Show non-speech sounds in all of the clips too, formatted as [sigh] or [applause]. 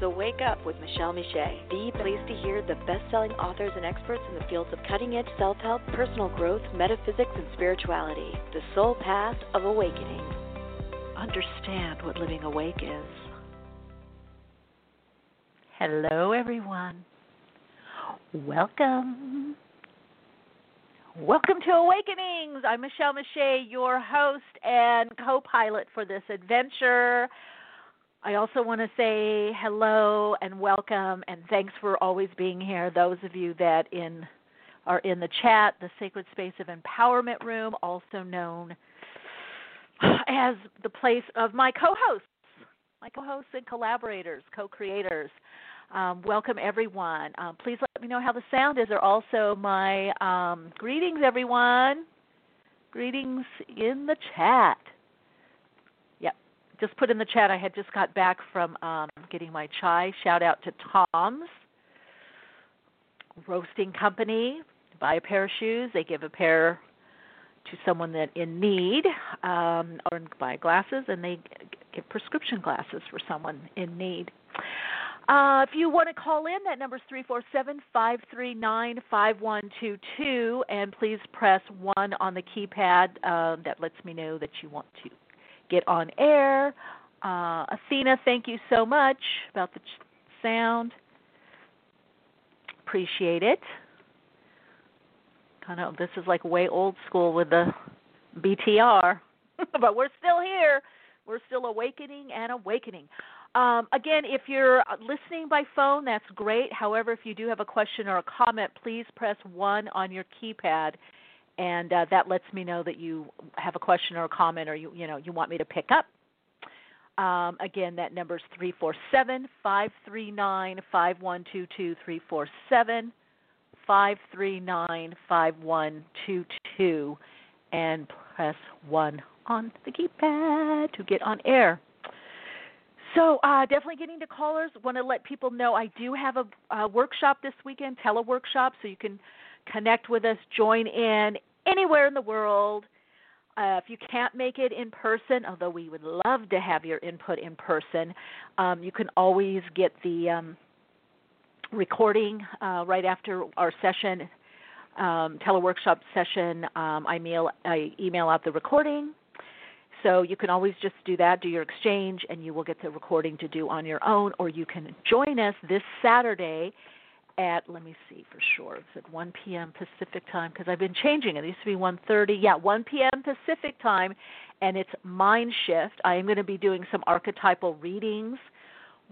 So wake up with Michele Meiche, the place to hear the best-selling authors and experts in the fields of cutting-edge self-help, personal growth, metaphysics, and spirituality. The soul path of awakening. Understand what living awake is. Hello, everyone. Welcome Welcome to Awakenings. I'm Michele Meiche, your host and co pilot for this adventure. I also want to say hello and welcome and thanks for always being here. Those of you that in are in the chat, the Sacred Space of Empowerment Room, also known as the place of my co hosts, my co hosts and collaborators, co creators. Um, welcome, everyone. Um, please let me know how the sound is, Are also my um, greetings, everyone. Greetings in the chat. Just put in the chat. I had just got back from um, getting my chai. Shout out to Tom's Roasting Company. Buy a pair of shoes. They give a pair to someone that in need, um, or buy glasses, and they give prescription glasses for someone in need. Uh, if you want to call in, that number is 347 539 5122, and please press 1 on the keypad. Uh, that lets me know that you want to get on air. Uh, Athena, thank you so much about the sound. Appreciate it. Kind of, this is like way old school with the BTR, [laughs] but we're still here. We're still awakening and awakening. Um, again, if you're listening by phone, that's great. However, if you do have a question or a comment, please press 1 on your keypad, and uh, that lets me know that you have a question or a comment or you, you, know, you want me to pick up. Um, again, that number is 347 539 5122. 347 539 5122. And press 1 on the keypad to get on air. So uh, definitely getting to callers. Want to let people know I do have a, a workshop this weekend, teleworkshop, so you can connect with us, join in anywhere in the world. Uh, if you can't make it in person, although we would love to have your input in person, um, you can always get the um, recording uh, right after our session, um, teleworkshop session. Um, I mail I email out the recording so you can always just do that, do your exchange, and you will get the recording to do on your own, or you can join us this Saturday at let me see for sure. It's at 1 p.m. Pacific time because I've been changing it. It used to be 1:30. Yeah, 1 p.m. Pacific time, and it's Mind Shift. I am going to be doing some archetypal readings.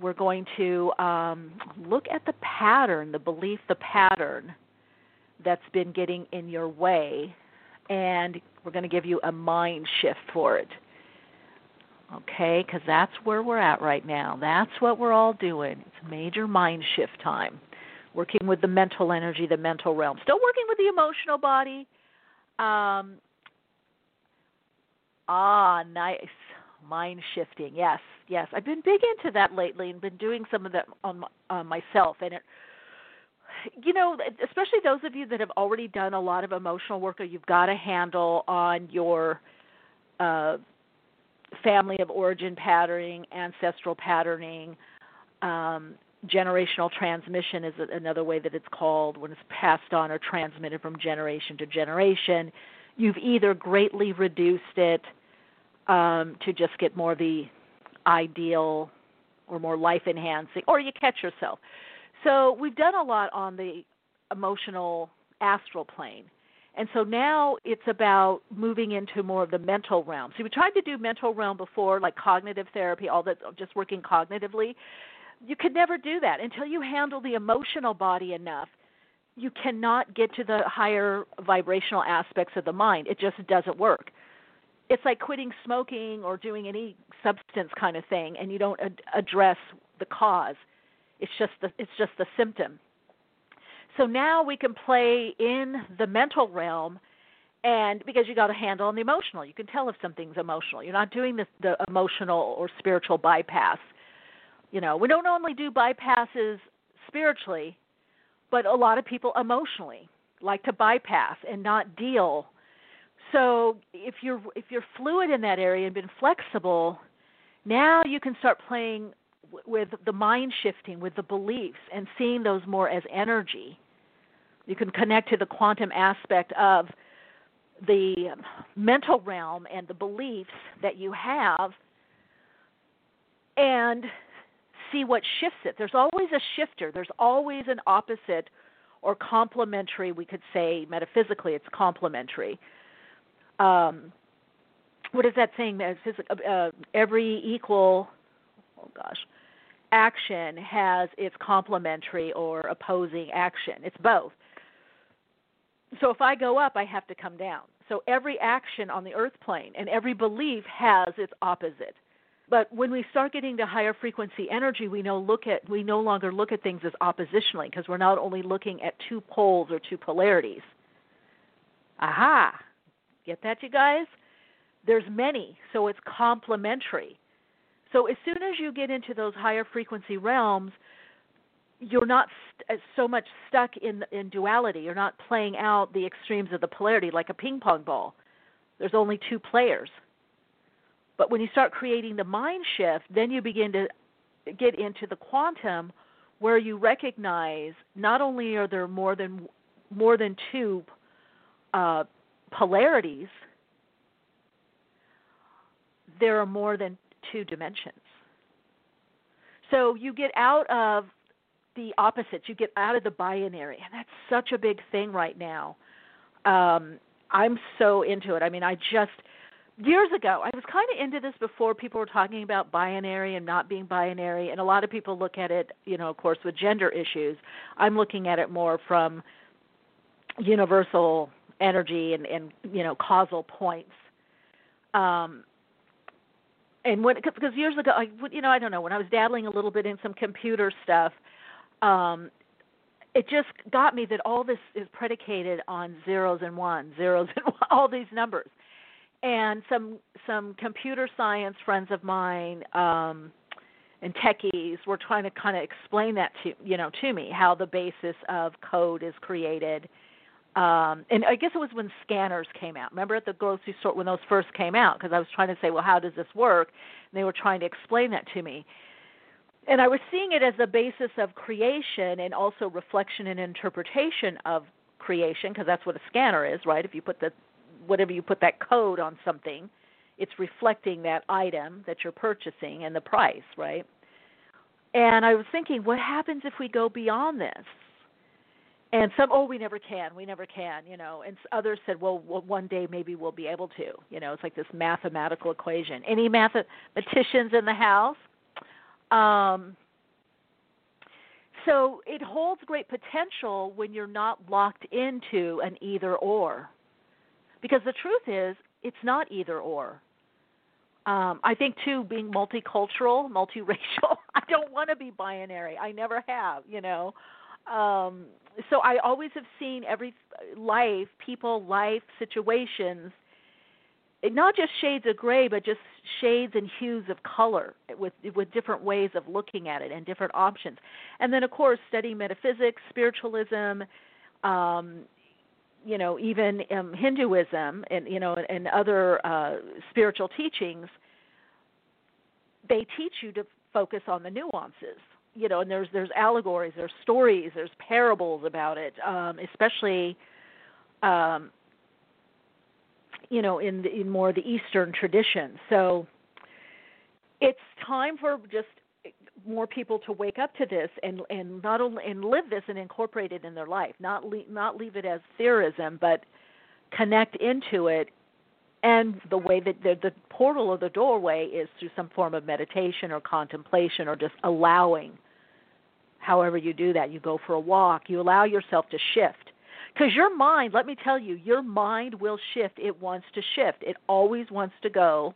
We're going to um, look at the pattern, the belief, the pattern that's been getting in your way, and we're going to give you a mind shift for it. Okay, because that's where we're at right now. That's what we're all doing. It's major mind shift time. Working with the mental energy, the mental realm. Still working with the emotional body. Um, ah, nice. Mind shifting. Yes, yes. I've been big into that lately and been doing some of that on, on myself, and it you know, especially those of you that have already done a lot of emotional work or you've got a handle on your uh, family of origin patterning, ancestral patterning, um, generational transmission is another way that it's called when it's passed on or transmitted from generation to generation. You've either greatly reduced it um, to just get more the ideal or more life enhancing, or you catch yourself. So we've done a lot on the emotional astral plane. And so now it's about moving into more of the mental realm. So we tried to do mental realm before, like cognitive therapy, all that, just working cognitively. You could never do that until you handle the emotional body enough you cannot get to the higher vibrational aspects of the mind. It just doesn't work. It's like quitting smoking or doing any substance kind of thing, and you don't ad- address the cause. It's just the it's just the symptom. So now we can play in the mental realm, and because you got a handle on the emotional, you can tell if something's emotional. You're not doing the the emotional or spiritual bypass. You know, we don't only do bypasses spiritually, but a lot of people emotionally like to bypass and not deal. So if you're if you're fluid in that area and been flexible, now you can start playing w- with the mind shifting, with the beliefs, and seeing those more as energy. You can connect to the quantum aspect of the mental realm and the beliefs that you have, and see what shifts it. There's always a shifter. There's always an opposite or complementary. We could say metaphysically, it's complementary. Um, what is that saying? That uh, every equal, oh gosh, action has its complementary or opposing action. It's both. So if I go up, I have to come down. So every action on the earth plane and every belief has its opposite. But when we start getting to higher frequency energy, we no look at we no longer look at things as oppositionally because we're not only looking at two poles or two polarities. Aha. Get that you guys? There's many, so it's complementary. So as soon as you get into those higher frequency realms, you're not st- uh, so much stuck in in duality. You're not playing out the extremes of the polarity like a ping pong ball. There's only two players. But when you start creating the mind shift, then you begin to get into the quantum where you recognize not only are there more than more than two uh, polarities, there are more than two dimensions. So you get out of the opposites, you get out of the binary, and that's such a big thing right now. Um, I'm so into it. I mean, I just years ago, I was kind of into this before people were talking about binary and not being binary, and a lot of people look at it, you know, of course, with gender issues. I'm looking at it more from universal energy and, and you know, causal points. Um, and when because years ago, I you know, I don't know, when I was dabbling a little bit in some computer stuff, um, it just got me that all this is predicated on zeros and ones, zeros and [laughs] all these numbers and some some computer science friends of mine um and techies were trying to kind of explain that to you know to me how the basis of code is created. Um and i guess it was when scanners came out. Remember at the grocery store when those first came out? Because i was trying to say well how does this work? And they were trying to explain that to me. And i was seeing it as the basis of creation and also reflection and interpretation of creation because that's what a scanner is right? If you put the whatever you put that code on something, it's reflecting that item that you're purchasing and the price, right? And I was thinking, what happens if we go beyond this? And some, oh, we never can, we never can, you know. And others said, well, well, one day maybe we'll be able to. You know, it's like this mathematical equation. Any mathematicians in the house? Um, so it holds great potential when you're not locked into an either or. Because the truth is, it's not either or. Um, I think too, being multicultural, [laughs] multiracial, [laughs] I don't want to be binary. I never have, you know. Um, so I always have seen every life, people, life, situations, not just shades of gray, but just shades and hues of color with with different ways of looking at it and different options. And then, of course, studying metaphysics, spiritualism, um, you know even um, Hinduism and you know and other uh, spiritual teachings, they teach you to focus on the nuances. You know, and there's there's allegories, there's stories, there's parables about it, um, especially. Um, you know, in the, in more of the Eastern tradition. So it's time for just more people to wake up to this and and not only and live this and incorporate it in their life not leave, not leave it as theorism but connect into it and the way that the, the portal or the doorway is through some form of meditation or contemplation or just allowing however you do that. You go for a walk, you allow yourself to shift. Because your mind, let me tell you, your mind will shift. It wants to shift. It always wants to go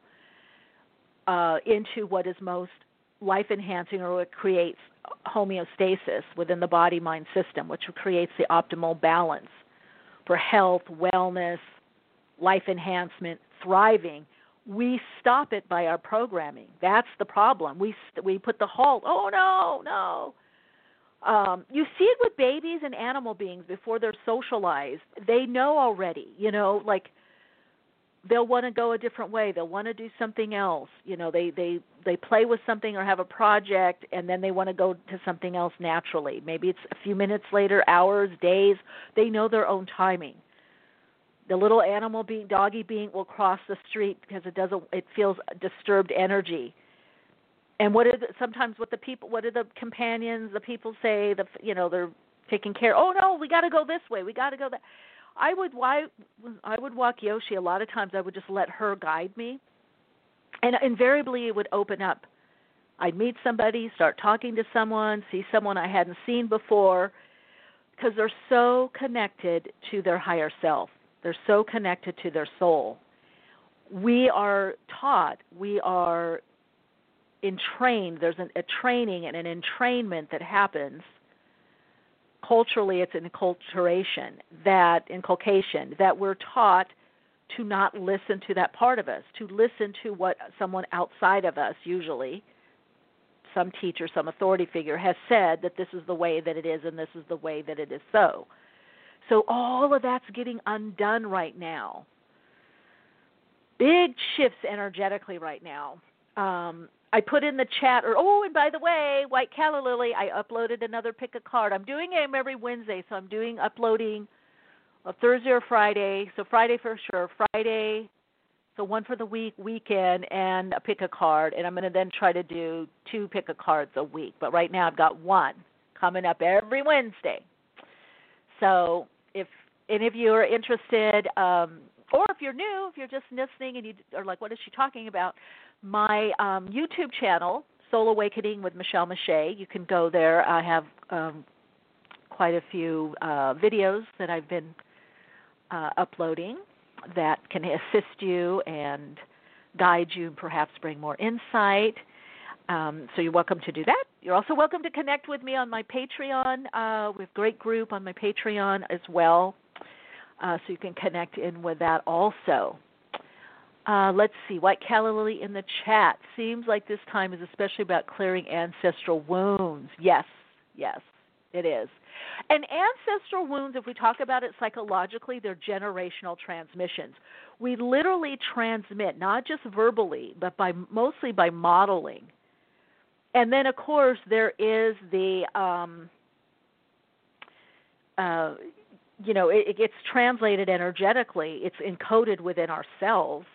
uh, into what is most life enhancing or what creates homeostasis within the body mind system, which creates the optimal balance for health, wellness, life enhancement, thriving. We stop it by our programming. That's the problem. We we put the halt. Oh no, no. Um, you see it with babies and animal beings before they're socialized. They know already. You know, like they'll want to go a different way. They'll want to do something else. You know they they they play with something or have a project and then they want to go to something else naturally. Maybe it's a few minutes later hours days. They know their own timing. The little animal being doggy being will cross the street because it doesn't it feels disturbed energy. And what are the, sometimes what the people what do the companions the people say the you know they're taking care oh no we got to go this way. We got to go that I would why I would walk Yoshi a lot of times I would just let her guide me. And invariably it would open up. I'd meet somebody, start talking to someone, see someone I hadn't seen before because they're so connected to their higher self. They're so connected to their soul. We are taught, we are entrained, there's an, a training and an entrainment that happens culturally it's an enculturation that inculcation that we're taught to not listen to that part of us to listen to what someone outside of us usually some teacher some authority figure has said that this is the way that it is and this is the way that it is so. So all of that's getting undone right now. Big shifts energetically right now. Um, I put in the chat, or oh, and by the way, White Calla Lily, I uploaded another pick a card. I'm doing them every Wednesday, so I'm doing uploading a Thursday or Friday. So Friday for sure, Friday. So one for the week, weekend, and a pick a card. And I'm going to then try to do two pick a cards a week. But right now I've got one coming up every Wednesday. So if any of you are interested, um, or if you're new, if you're just listening and you are like, what is she talking about? My um, YouTube channel, Soul Awakening with Michele Meiche. You can go there. I have um, quite a few uh, videos that I've been uh, uploading that can assist you and guide you, perhaps bring more insight. Um, so you're welcome to do that. You're also welcome to connect with me on my Patreon. Uh, we have great group on my Patreon as well, uh, so you can connect in with that also. Uh, let's see. White Calla in the chat. Seems like this time is especially about clearing ancestral wounds. Yes, yes, it is. And ancestral wounds, if we talk about it psychologically, they're generational transmissions. We literally transmit, not just verbally, but by mostly by modeling. And then, of course, there is the, um, uh, you know, it, it gets translated energetically. It's encoded within ourselves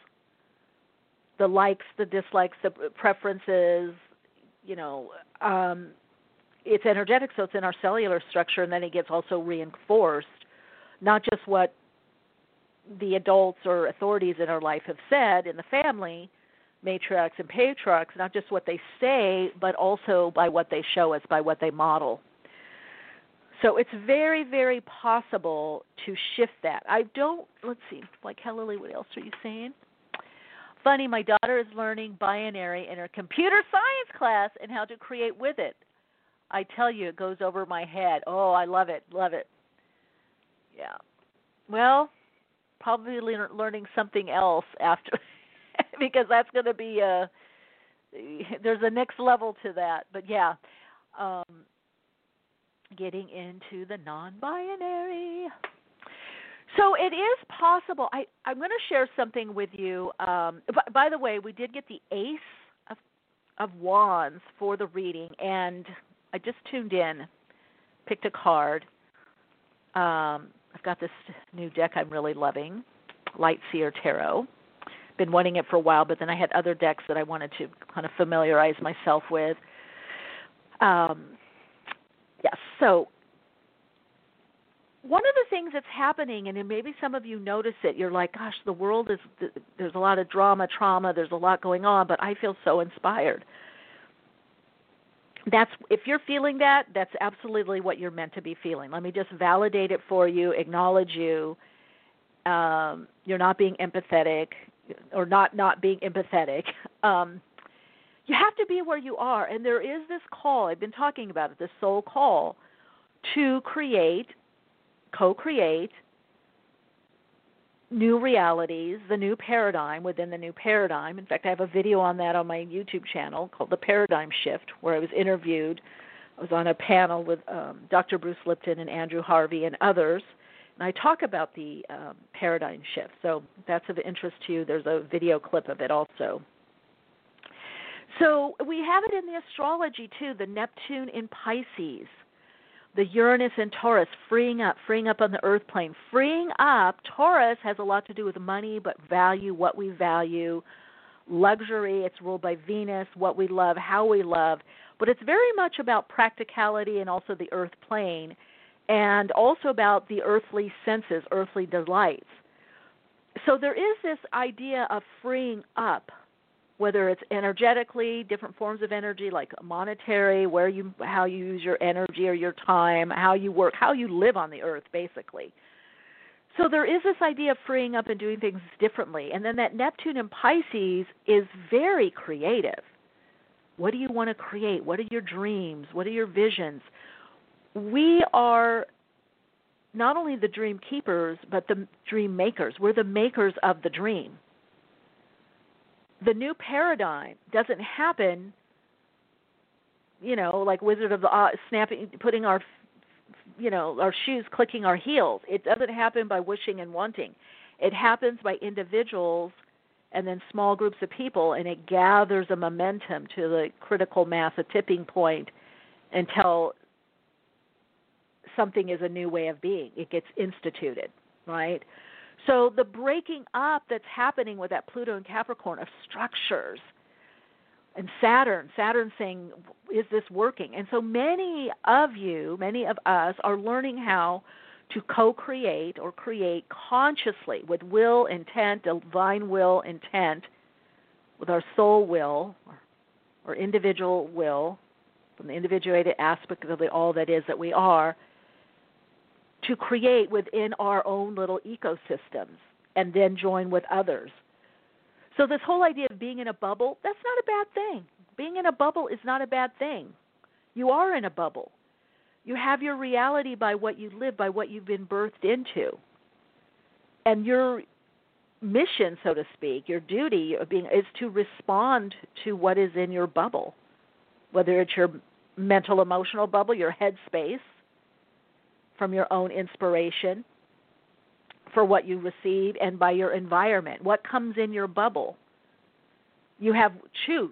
the likes, the dislikes, the preferences, you know, um, it's energetic, so it's in our cellular structure, and then it gets also reinforced, not just what the adults or authorities in our life have said in the family, matriarchs and patriarchs, not just what they say, but also by what they show us, by what they model. So it's very, very possible to shift that. I don't, let's see, like Lily, what else are you saying? Funny, my daughter is learning binary in her computer science class and how to create with it. I tell you, it goes over my head. Oh, I love it, love it. Yeah. Well, probably learning something else after, [laughs] because that's going to be a. Uh, there's a next level to that, but yeah, um, getting into the non-binary. So it is possible. I, I'm going to share something with you. Um, by, by the way, we did get the Ace of, of Wands for the reading, and I just tuned in, picked a card. Um, I've got this new deck I'm really loving, Light Seer Tarot. Been wanting it for a while, but then I had other decks that I wanted to kind of familiarize myself with. Um, yes, so one of the things that's happening, and maybe some of you notice it, you're like, gosh, the world is, there's a lot of drama, trauma, there's a lot going on, but I feel so inspired. that's if you're feeling that, that's absolutely what you're meant to be feeling. Let me just validate it for you, acknowledge you. Um, you're not being empathetic, or not not being empathetic. Um, you have to be where you are, and there is this call. I've been talking about it. This soul call to create, co-create new realities, the new paradigm within the new paradigm. In fact, I have a video on that on my YouTube channel called The Paradigm Shift, where I was interviewed. I was on a panel with um, Dr. Bruce Lipton and Andrew Harvey and others, and I talk about the um, paradigm shift. So that's of interest to you. There's a video clip of it also. So we have it in the astrology too, the Neptune in Pisces the Uranus and Taurus freeing up, freeing up on the earth plane. Freeing up, Taurus has a lot to do with money, but value, what we value, luxury, it's ruled by Venus, what we love, how we love. But it's very much about practicality and also the earth plane, and also about the earthly senses, earthly delights. So there is this idea of freeing up whether it's energetically different forms of energy like monetary where you how you use your energy or your time how you work how you live on the earth basically. So there is this idea of freeing up and doing things differently. And then that neptune in pisces is very creative. What do you want to create? What are your dreams? What are your visions? We are not only the dream keepers but the dream makers. We're the makers of the dream the new paradigm doesn't happen you know like wizard of the oz snapping putting our you know our shoes clicking our heels. It doesn't happen by wishing and wanting. It happens by individuals and then small groups of people and it gathers a momentum to the critical mass a tipping point until something is a new way of being. It gets instituted right so the breaking up that's happening with that Pluto and Capricorn of structures and Saturn, Saturn saying, is this working? And so many of you, many of us are learning how to co create or create consciously with will, intent, divine will, intent, with our soul will or individual will, from the individuated aspect of the all that is that we are, to create within our own little ecosystems and then join with others. So, this whole idea of being in a bubble, that's not a bad thing. Being in a bubble is not a bad thing. You are in a bubble. You have your reality by what you live, by what you've been birthed into. And your mission, so to speak, your duty of being is to respond to what is in your bubble, whether it's your mental emotional bubble, your head space, from your own inspiration for what you receive and by your environment. What comes in your bubble? You have choose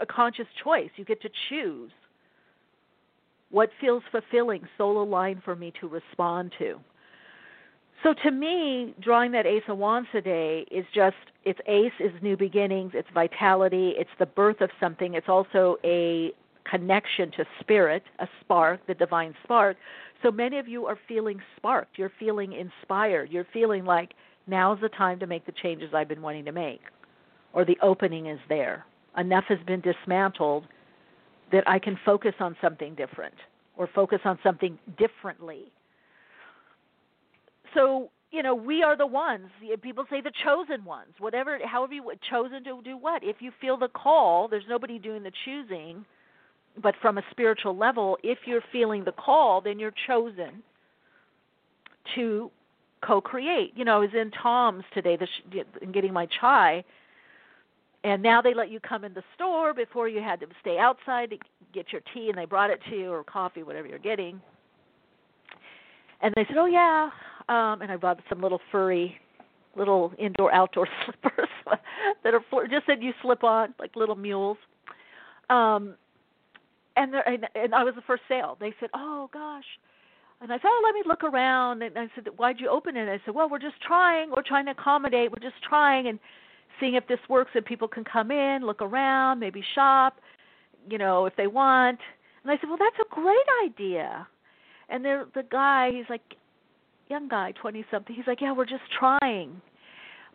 a conscious choice. You get to choose what feels fulfilling, soul aligned for me to respond to. So to me, drawing that Ace of Wands today is just it's Ace is new beginnings, it's vitality, it's the birth of something. It's also a connection to spirit, a spark, the divine spark. So many of you are feeling sparked. You're feeling inspired. You're feeling like now's the time to make the changes I've been wanting to make, or the opening is there. Enough has been dismantled that I can focus on something different or focus on something differently. So, you know, we are the ones. People say the chosen ones. Whatever, however you chosen to do what. If you feel the call, there's nobody doing the choosing but from a spiritual level, if you're feeling the call, then you're chosen to co-create. You know, I was in Tom's today, the sh- getting my chai, and now they let you come in the store. Before you had to stay outside to get your tea, and they brought it to you or coffee, whatever you're getting. And they said, "Oh yeah," um, and I bought some little furry, little indoor outdoor [laughs] slippers that are just said you slip on like little mules. Um, and there and, and I was the first sale. They said, "Oh gosh," and I said, "Oh, let me look around." And I said, "Why'd you open it?" And I said, "Well, we're just trying. We're trying to accommodate. We're just trying and seeing if this works. And people can come in, look around, maybe shop, you know, if they want." And I said, "Well, that's a great idea." And the the guy, he's like, young guy, twenty something. He's like, "Yeah, we're just trying."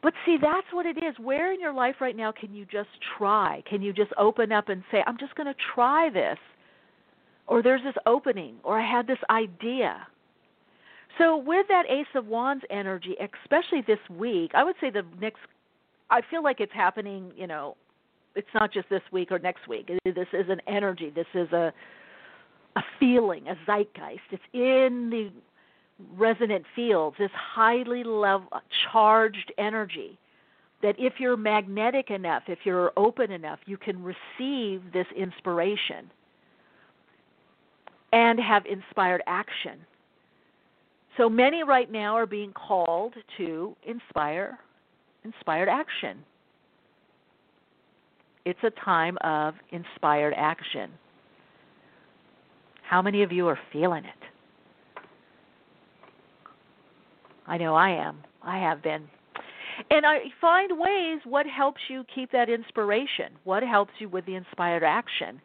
But see, that's what it is. Where in your life right now can you just try? Can you just open up and say, I'm just going to try this? or there's this opening, or I had this idea. So with that Ace of Wands energy, especially this week, I would say the next. I feel like it's happening. You know, it's not just this week or next week. This is an energy. This is a a feeling, a zeitgeist. It's in the resonant fields. This highly level, charged energy that if you're magnetic enough, if you're open enough, you can receive this inspiration and have inspired action. So many right now are being called to inspire inspired action. It's a time of inspired action. How many of you are feeling it? I know I am. I have been. And I find ways what helps you keep that inspiration. What helps you with the inspired action?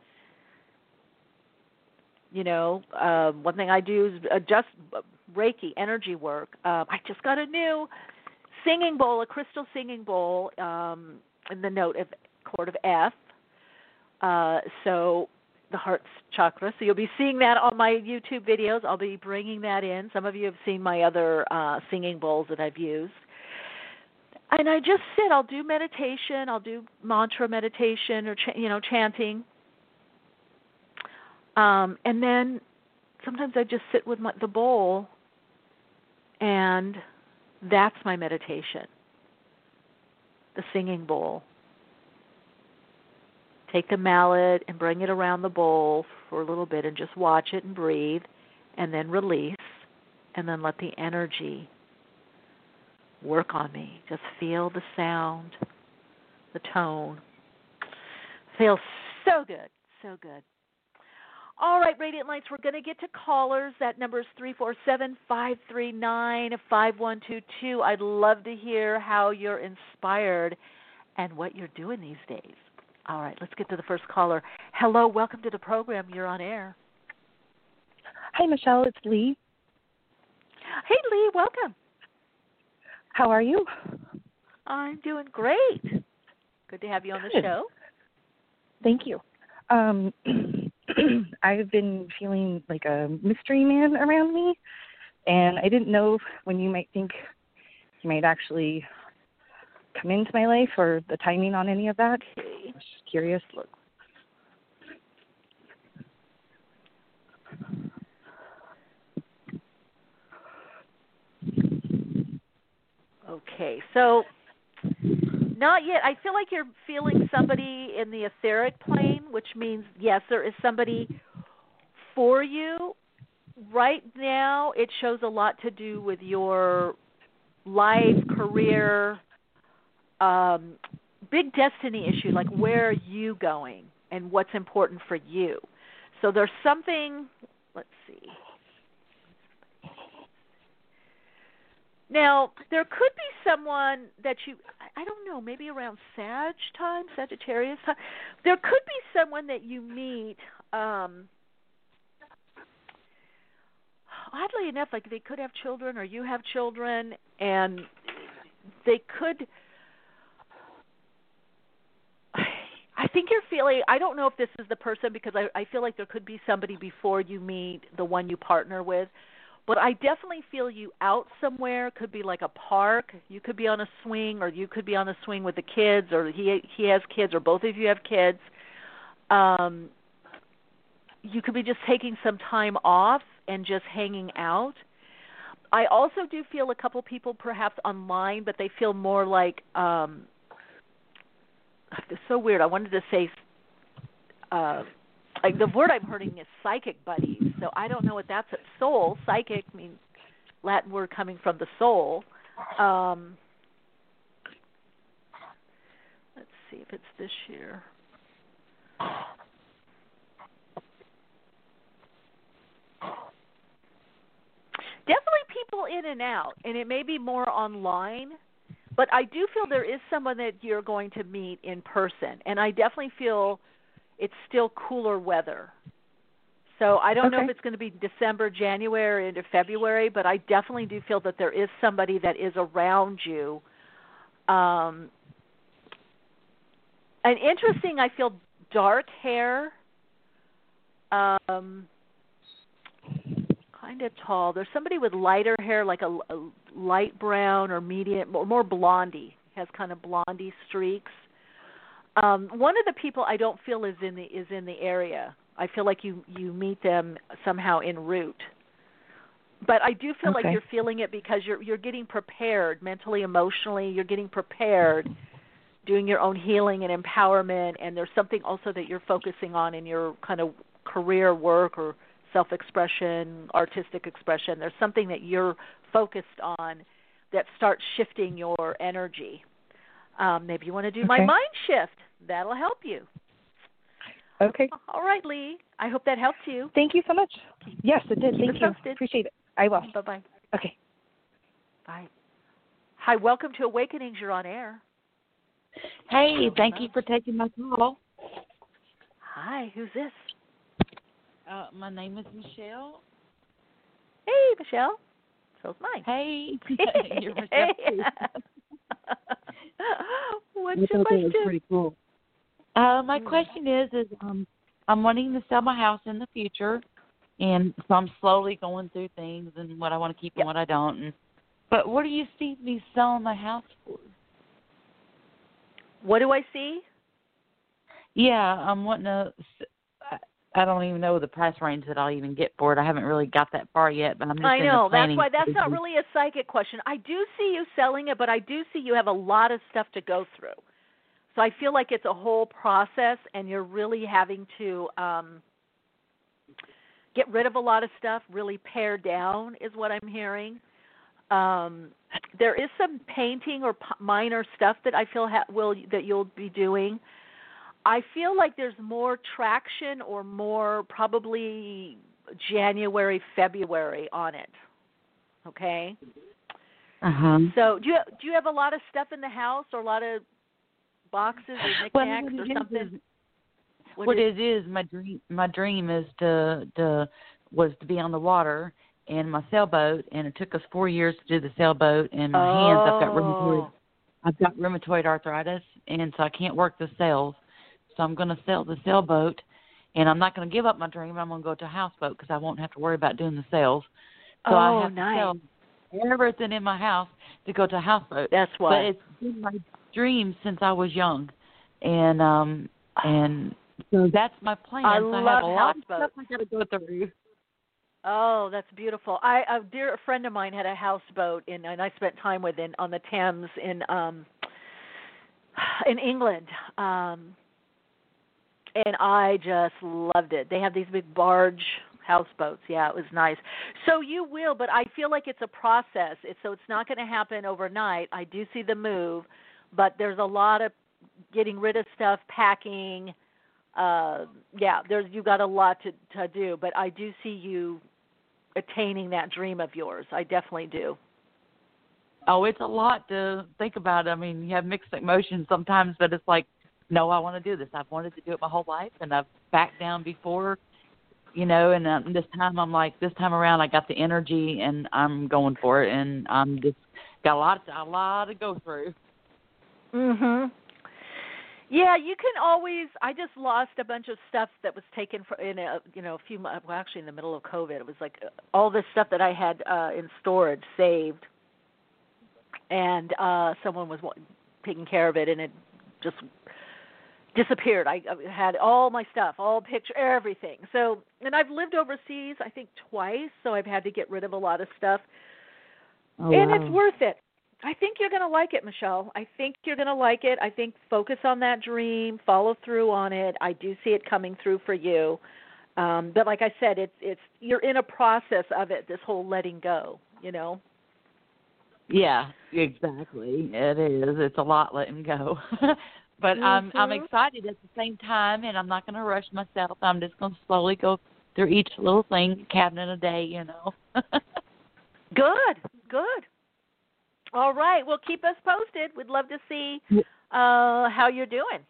You know, uh, one thing I do is adjust Reiki energy work. Uh, I just got a new singing bowl, a crystal singing bowl, um, in the note of chord of F. Uh, so the heart chakra. So you'll be seeing that on my YouTube videos. I'll be bringing that in. Some of you have seen my other uh, singing bowls that I've used. And I just sit. I'll do meditation. I'll do mantra meditation or ch- you know chanting. Um, and then sometimes I just sit with my, the bowl and that's my meditation the singing bowl. Take the mallet and bring it around the bowl for a little bit and just watch it and breathe and then release and then let the energy work on me. Just feel the sound, the tone. Feels so good, so good. All right, Radiant Lights, we're going to get to callers. That number is 347 539 5122. I'd love to hear how you're inspired and what you're doing these days. All right, let's get to the first caller. Hello, welcome to the program. You're on air. Hi, Michelle. It's Lee. Hey, Lee, welcome. How are you? I'm doing great. Good to have you on the show. Thank you. Um, [clears throat] I've been feeling like a mystery man around me, and I didn't know when you might think you might actually come into my life or the timing on any of that. I was just curious. Look. Okay, so not yet. I feel like you're feeling somebody in the etheric plane, which means yes, there is somebody for you. Right now, it shows a lot to do with your life, career, um, big destiny issue, like where are you going and what's important for you. So there's something. Let's see. Now, there could be someone that you I don't know, maybe around Sag time, Sagittarius time. There could be someone that you meet um oddly enough like they could have children or you have children and they could I think you're feeling I don't know if this is the person because I I feel like there could be somebody before you meet the one you partner with but I definitely feel you out somewhere. Could be like a park. You could be on a swing, or you could be on a swing with the kids, or he he has kids, or both of you have kids. Um, you could be just taking some time off and just hanging out. I also do feel a couple people perhaps online, but they feel more like um it's so weird. I wanted to say uh like the word I'm hearing is psychic buddies. So I don't know what that's soul. Psychic means Latin word coming from the soul. Um, let's see if it's this year. Definitely people in and out, and it may be more online. But I do feel there is someone that you're going to meet in person, and I definitely feel it's still cooler weather. So I don't know if it's going to be December, January, into February, but I definitely do feel that there is somebody that is around you. Um, and interesting, I feel dark hair. Um, kind of tall. There's somebody with lighter hair, like a, a light brown or medium, or more blondie. Has kind of blondie streaks. Um, one of the people I don't feel is in the is in the area. I feel like you you meet them somehow en route. But I do feel Okay. like you're feeling it because you're you're getting prepared mentally, emotionally. You're getting prepared, doing your own healing and empowerment. And there's something also that you're focusing on in your kind of career work or self-expression, artistic expression. There's something that you're focused on that starts shifting your energy. Um, maybe you want to do my mind shift. That'll help you. Okay. All right, Lee. I hope that helped you. Thank you so much. Yes, it did. Thank you. posted. Appreciate it. I will. Bye bye. Okay. Bye. Hi, welcome to Awakenings. You're on air. Hey, thank you for taking my call. Hi, who's this? Uh, my name is Michelle. Hey, Michelle. So's mine. Hey, [laughs] [laughs] you're Hey. [laughs] What's I your thought that was question? pretty cool. Uh, my question is, is um, I'm wanting to sell my house in the future, and so I'm slowly going through things and what I want to keep and what I don't. And but what do you see me selling my house for? What do I see? Yeah, I'm wanting to. I- don't even know the price range that I'll even get for it. I haven't really got that far yet, but I'm just I know. That's why that's not really a psychic question. I do see you selling it, but I do see you have a lot of stuff to go through. So I feel like it's a whole process and you're really having to um get rid of a lot of stuff, really pare down is what I'm hearing. Um there is some painting or p- minor stuff that I feel ha- will that you'll be doing. I feel like there's more traction or more probably January, February on it. Okay? Uh huh. So, do you do you have a lot of stuff in the house or a lot of boxes or Well, knickknacks what or something? is- What what is- it is, my dream my dream is to to was to be on the water and my sailboat and it took us four years to do the sailboat and my hands I've got rheumatoid Oh. I've got rheumatoid arthritis and so I can't work the sails. So I'm going to sell the sailboat and I'm not going to give up my dream. I'm going to go to a houseboat because I won't have to worry about doing the sails. So oh, I have nice. to sell everything in my house to go to a houseboat. That's why. But it's been my dream since I was young, and um and so that's my plan. I so I love have a lot of stuff houseboats. I got to go through. Oh, that's beautiful. I a dear friend of mine had a houseboat in and I spent time with in on the Thames in um in England. Um and I just loved it. They have these big barge houseboats. Yeah, it was nice. So you will, but I feel like it's a process. It's so it's not going to happen overnight. I do see the move, but there's a lot of getting rid of stuff, packing. Uh, yeah, there's you got a lot to to do, but I do see you attaining that dream of yours. I definitely do. Oh, it's a lot to think about. I mean, you have mixed emotions sometimes, but it's like, no, I want to do this. I've wanted to do it my whole life, and I've backed down before, you know. And um, this time, I'm like, this time around, I got the energy, and I'm going for it, and I'm just got a lot, a lot to go through. Mhm. Yeah, you can always. I just lost a bunch of stuff that was taken for in a you know a few months. Well, actually, in the middle of COVID, it was like uh, all this stuff that I had uh in storage saved, and uh someone was taking care of it, and it just disappeared. I, I had all my stuff, all picture, everything. So, and I've lived overseas, I think twice, so I've had to get rid of a lot of stuff, Oh, and wow. it's worth it. I think you're going to like it, Michelle. I think you're going to like it. I think focus on that dream, follow through on it. I do see it coming through for you. Um, but like I said, it's it's you're in a process of it. This whole letting go, you know. Yeah, exactly. It is. It's a lot letting go. [laughs] but I'm I'm Mhm. excited at the same time and I'm not going to rush myself. I'm just going to slowly go through each little thing, cabinet a day, you know. [laughs] Good, good. All right. Well, keep us posted. We'd love to see uh how you're doing,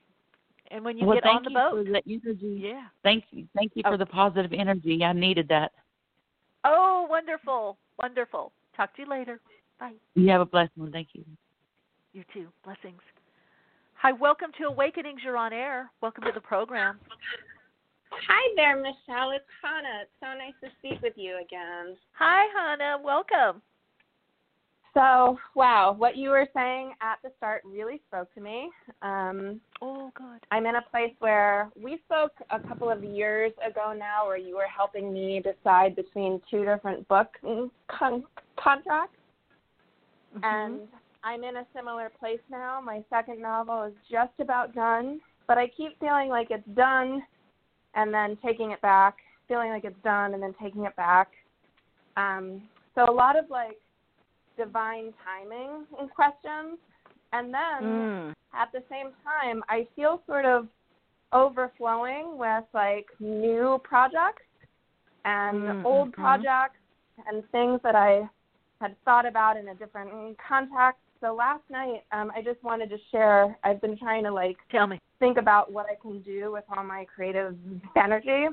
and when you well, get thank on the boat. you boat. for the energy. Yeah. Thank you. Thank you for Oh. the positive energy. I needed that. Oh, wonderful, wonderful. Talk to you later. Bye. You have a blessed one. Thank you. You too. Blessings. Hi, welcome to Awakenings. You're on air. Welcome to the program. Hi there, Michelle. It's Hannah. It's so nice to speak with you again. Hi, Hannah. Welcome. So, wow, what you were saying at the start really spoke to me. Um, oh, good. I'm in a place where we spoke a couple of years ago now, where you were helping me decide between two different book con- contracts, mm-hmm. and I'm in a similar place now. My second novel is just about done, but I keep feeling like it's done, and then taking it back, feeling like it's done, and then taking it back. Um, so a lot of like divine timing in questions. And then mm. at the same time, I feel sort of overflowing with like new projects and mm-hmm. old projects and things that I had thought about in a different context. So last night, um, I just wanted to share. I've been trying to like tell me think about what I can do with all my creative energy.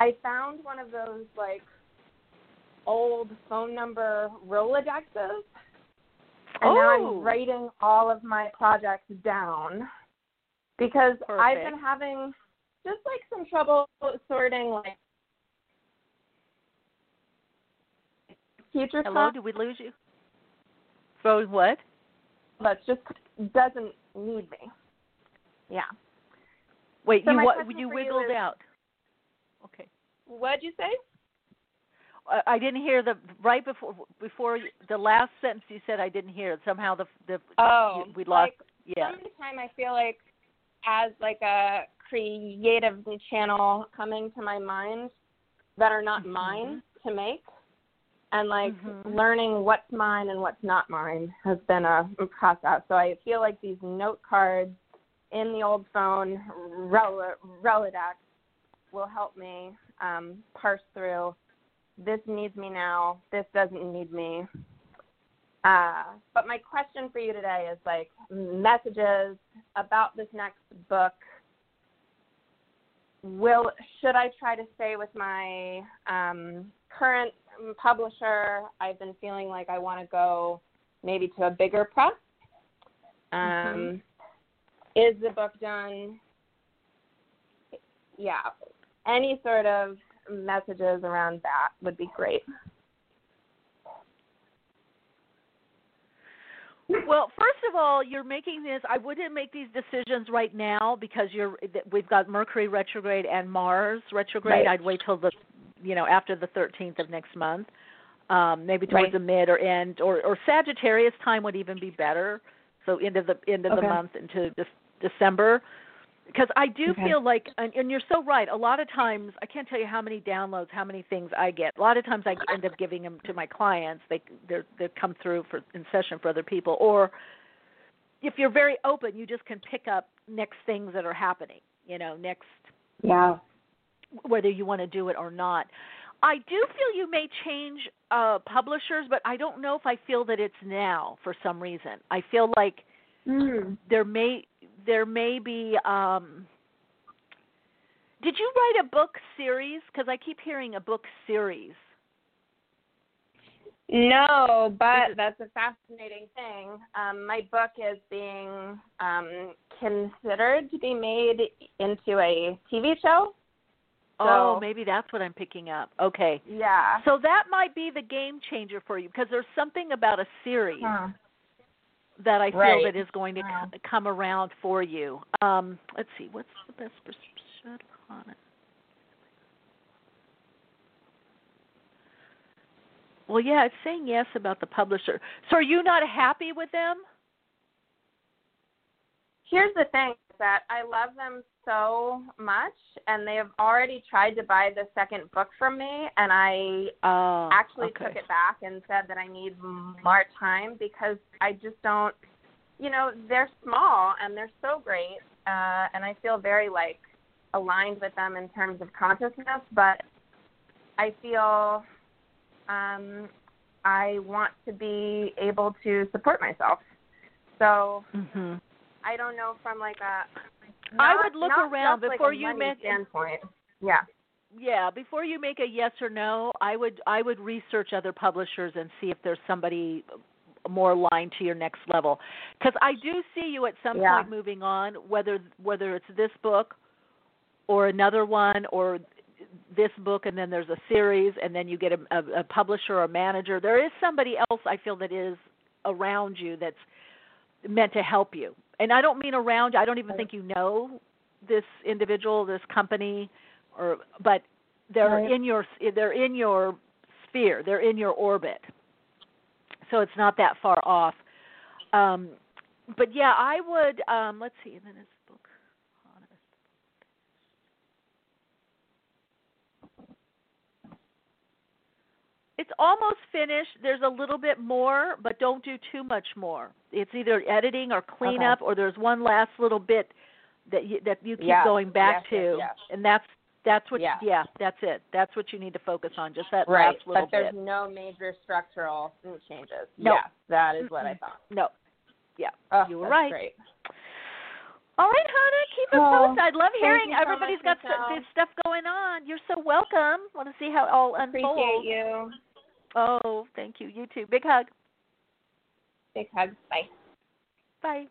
I found one of those like old phone number Rolodexes. And oh. now I'm writing all of my projects down because Perfect. I've been having just like some trouble sorting like future Hello, stuff. did we lose you? So what? That just doesn't need me. Yeah. Wait, so you what? You wiggled you is, out. Okay. What'd you say? I didn't hear the right before before the last sentence you said. I didn't hear it. Somehow the the oh we lost. Like, yeah. Sometimes I feel like as like a creative channel coming to my mind that are not mm-hmm. mine to make, and like mm-hmm. learning what's mine and what's not mine has been a, process. So I feel like these note cards in the old phone Rolodex will help me um, parse through this needs me now, this doesn't need me. Uh, but my question for you today is like messages about this next book. Will should I try to stay with my um, current publisher? I've been feeling like I want to go maybe to a bigger press. Um, mm-hmm. Is the book done? Yeah, any sort of messages around that would be great. Well, first of all, you're making this. I wouldn't make these decisions right now because you're. We've got Mercury retrograde and Mars retrograde. Right. I'd wait till the, you know, after the 13th of next month, um, maybe towards right. the mid or end, or or Sagittarius time would even be better. So end of the end of okay. the month into de- December because I do okay. feel like, and, and you're so right. A lot of times, I can't tell you how many downloads, how many things I get. A lot of times, I end up giving them to my clients. They they they come through for in session for other people, or if you're very open, you just can pick up next things that are happening. You know, next. Yeah. Whether you want to do it or not. I do feel you may change uh publishers, but I don't know if I feel that it's now for some reason. I feel like mm. there may there may be um did you write a book series because i keep hearing a book series no but that's a fascinating thing um my book is being um considered to be made into a tv show so, oh maybe that's what i'm picking up okay yeah so that might be the game changer for you because there's something about a series huh that I feel right. that is going to wow. come around for you. Um, let's see, what's the best perspective on it? Well, yeah, it's saying yes about the publisher. So, are you not happy with them? Here's the thing: that I love them so much, and they have already tried to buy the second book from me, and I uh, actually okay. took it back and said that I need more time because I just don't. You know, they're small and they're so great, uh, and I feel very like aligned with them in terms of consciousness, but I feel um, I want to be able to support myself. So mm-hmm. I don't know from like a. I would look around before like you make standpoint. Yeah. Yeah, before you make a yes or no, I would I would research other publishers and see if there's somebody more aligned to your next level. Because I do see you at some Yeah. point moving on, whether whether it's this book or another one or this book and then there's a series and then you get a, a, a publisher or a manager there is somebody else i feel that is around you that's meant to help you. And i don't mean around you. I don't even think you know this individual this company or but they're Right. in your they're in your sphere. They're in your orbit. So it's not that far off. Um but yeah i would um let's see and then his book honest it's almost finished there's a little bit more but don't do too much more it's either editing or cleanup or there's one last little bit that you that you keep Yes, going back yes, to yes, yes. and that's that's what Yes. yeah that's it that's what you need to focus on just that Right, last little bit. but there's bit no major structural changes. No. Yes, that is what I thought. no yeah Oh, you were right Great. All right, Hannah, keep us Oh, posted. I love hearing so everybody's much, got st- stuff going on. You're so welcome. Want to see how it all unfolds. Appreciate you. Oh, thank you. You too. Big hug. Big hugs. Bye. Bye.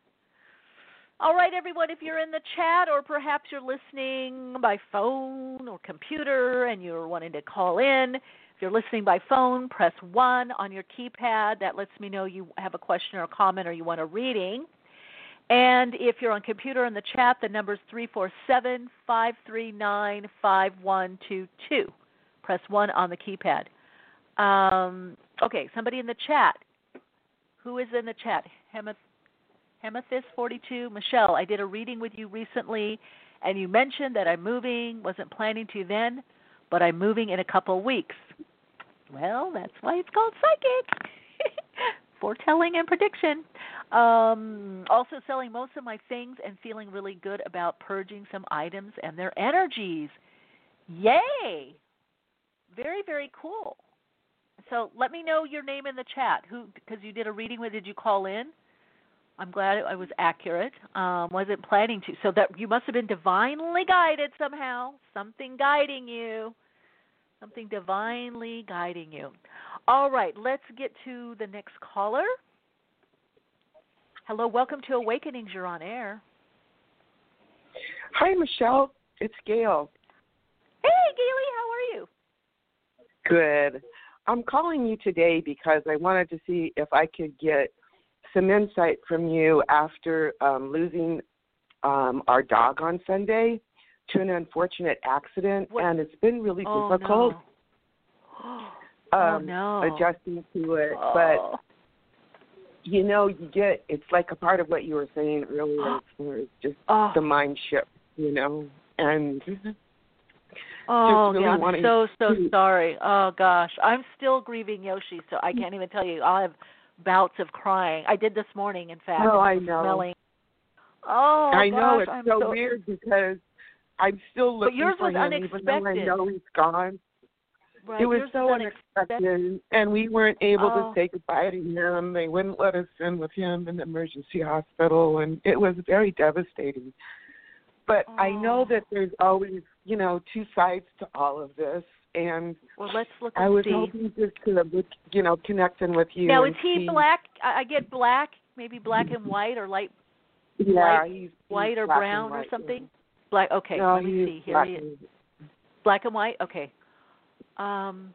All right, everyone, if you're in the chat or perhaps you're listening by phone or computer and you're wanting to call in, if you're listening by phone, press 1 on your keypad. That lets me know you have a question or a comment or you want a reading. And if you're on computer in the chat, the number is 347 539 5122. Press 1 on the keypad. Um, okay, somebody in the chat. Who is in the chat? Hemeth- Hemethys42. Michele, I did a reading with you recently, and you mentioned that I'm moving. Wasn't planning to then, but I'm moving in a couple weeks. Well, that's why it's called psychic. [laughs] Foretelling and prediction. Um, also, selling most of my things and feeling really good about purging some items and their energies. Yay! Very, very cool. So let me know your name in the chat. Who? Because you did a reading with. Did you call in? I'm glad I was accurate. Um, wasn't planning to. So that you must have been divinely guided somehow. Something guiding you. Something divinely guiding you. All right, let's get to the next caller. Hello, welcome to Awakenings. You're on air. Hi, Michele. It's Gail. Hey, Gailey, how are you? Good. I'm calling you today because I wanted to see if I could get some insight from you after um, losing um, our dog on Sunday to an unfortunate accident, What? and it's been really Oh, difficult no. [gasps] um, oh no. adjusting to it. Oh. But you know, you get it's like a part of what you were saying earlier. [gasps] Where it's just oh. the mind shift, you know, and Oh, really yeah, I'm so so to- sorry. Oh gosh, I'm still grieving Yoshi, so I can't even tell you. I'll have bouts of crying. I did this morning, in fact. Oh, I know. Smelling. Oh, I know it's I'm so, weird because I'm still But looking yours for was him, even though I unexpected. know he's gone. Right, it was yours so unexpected, and we weren't able Oh. to say goodbye to him. They wouldn't let us in with him in the emergency hospital, and it was very devastating. But I know Oh. that there's always, you know, two sides to all of this, and Well, let's look I was see. hoping just to, you know, connecting with you. now, is he see- black? I get black, maybe black and white, or light Yeah, white- he's, he's white or brown or something. Black. Okay, No, let me see. Here black he is. and- Black and white. Okay. Um.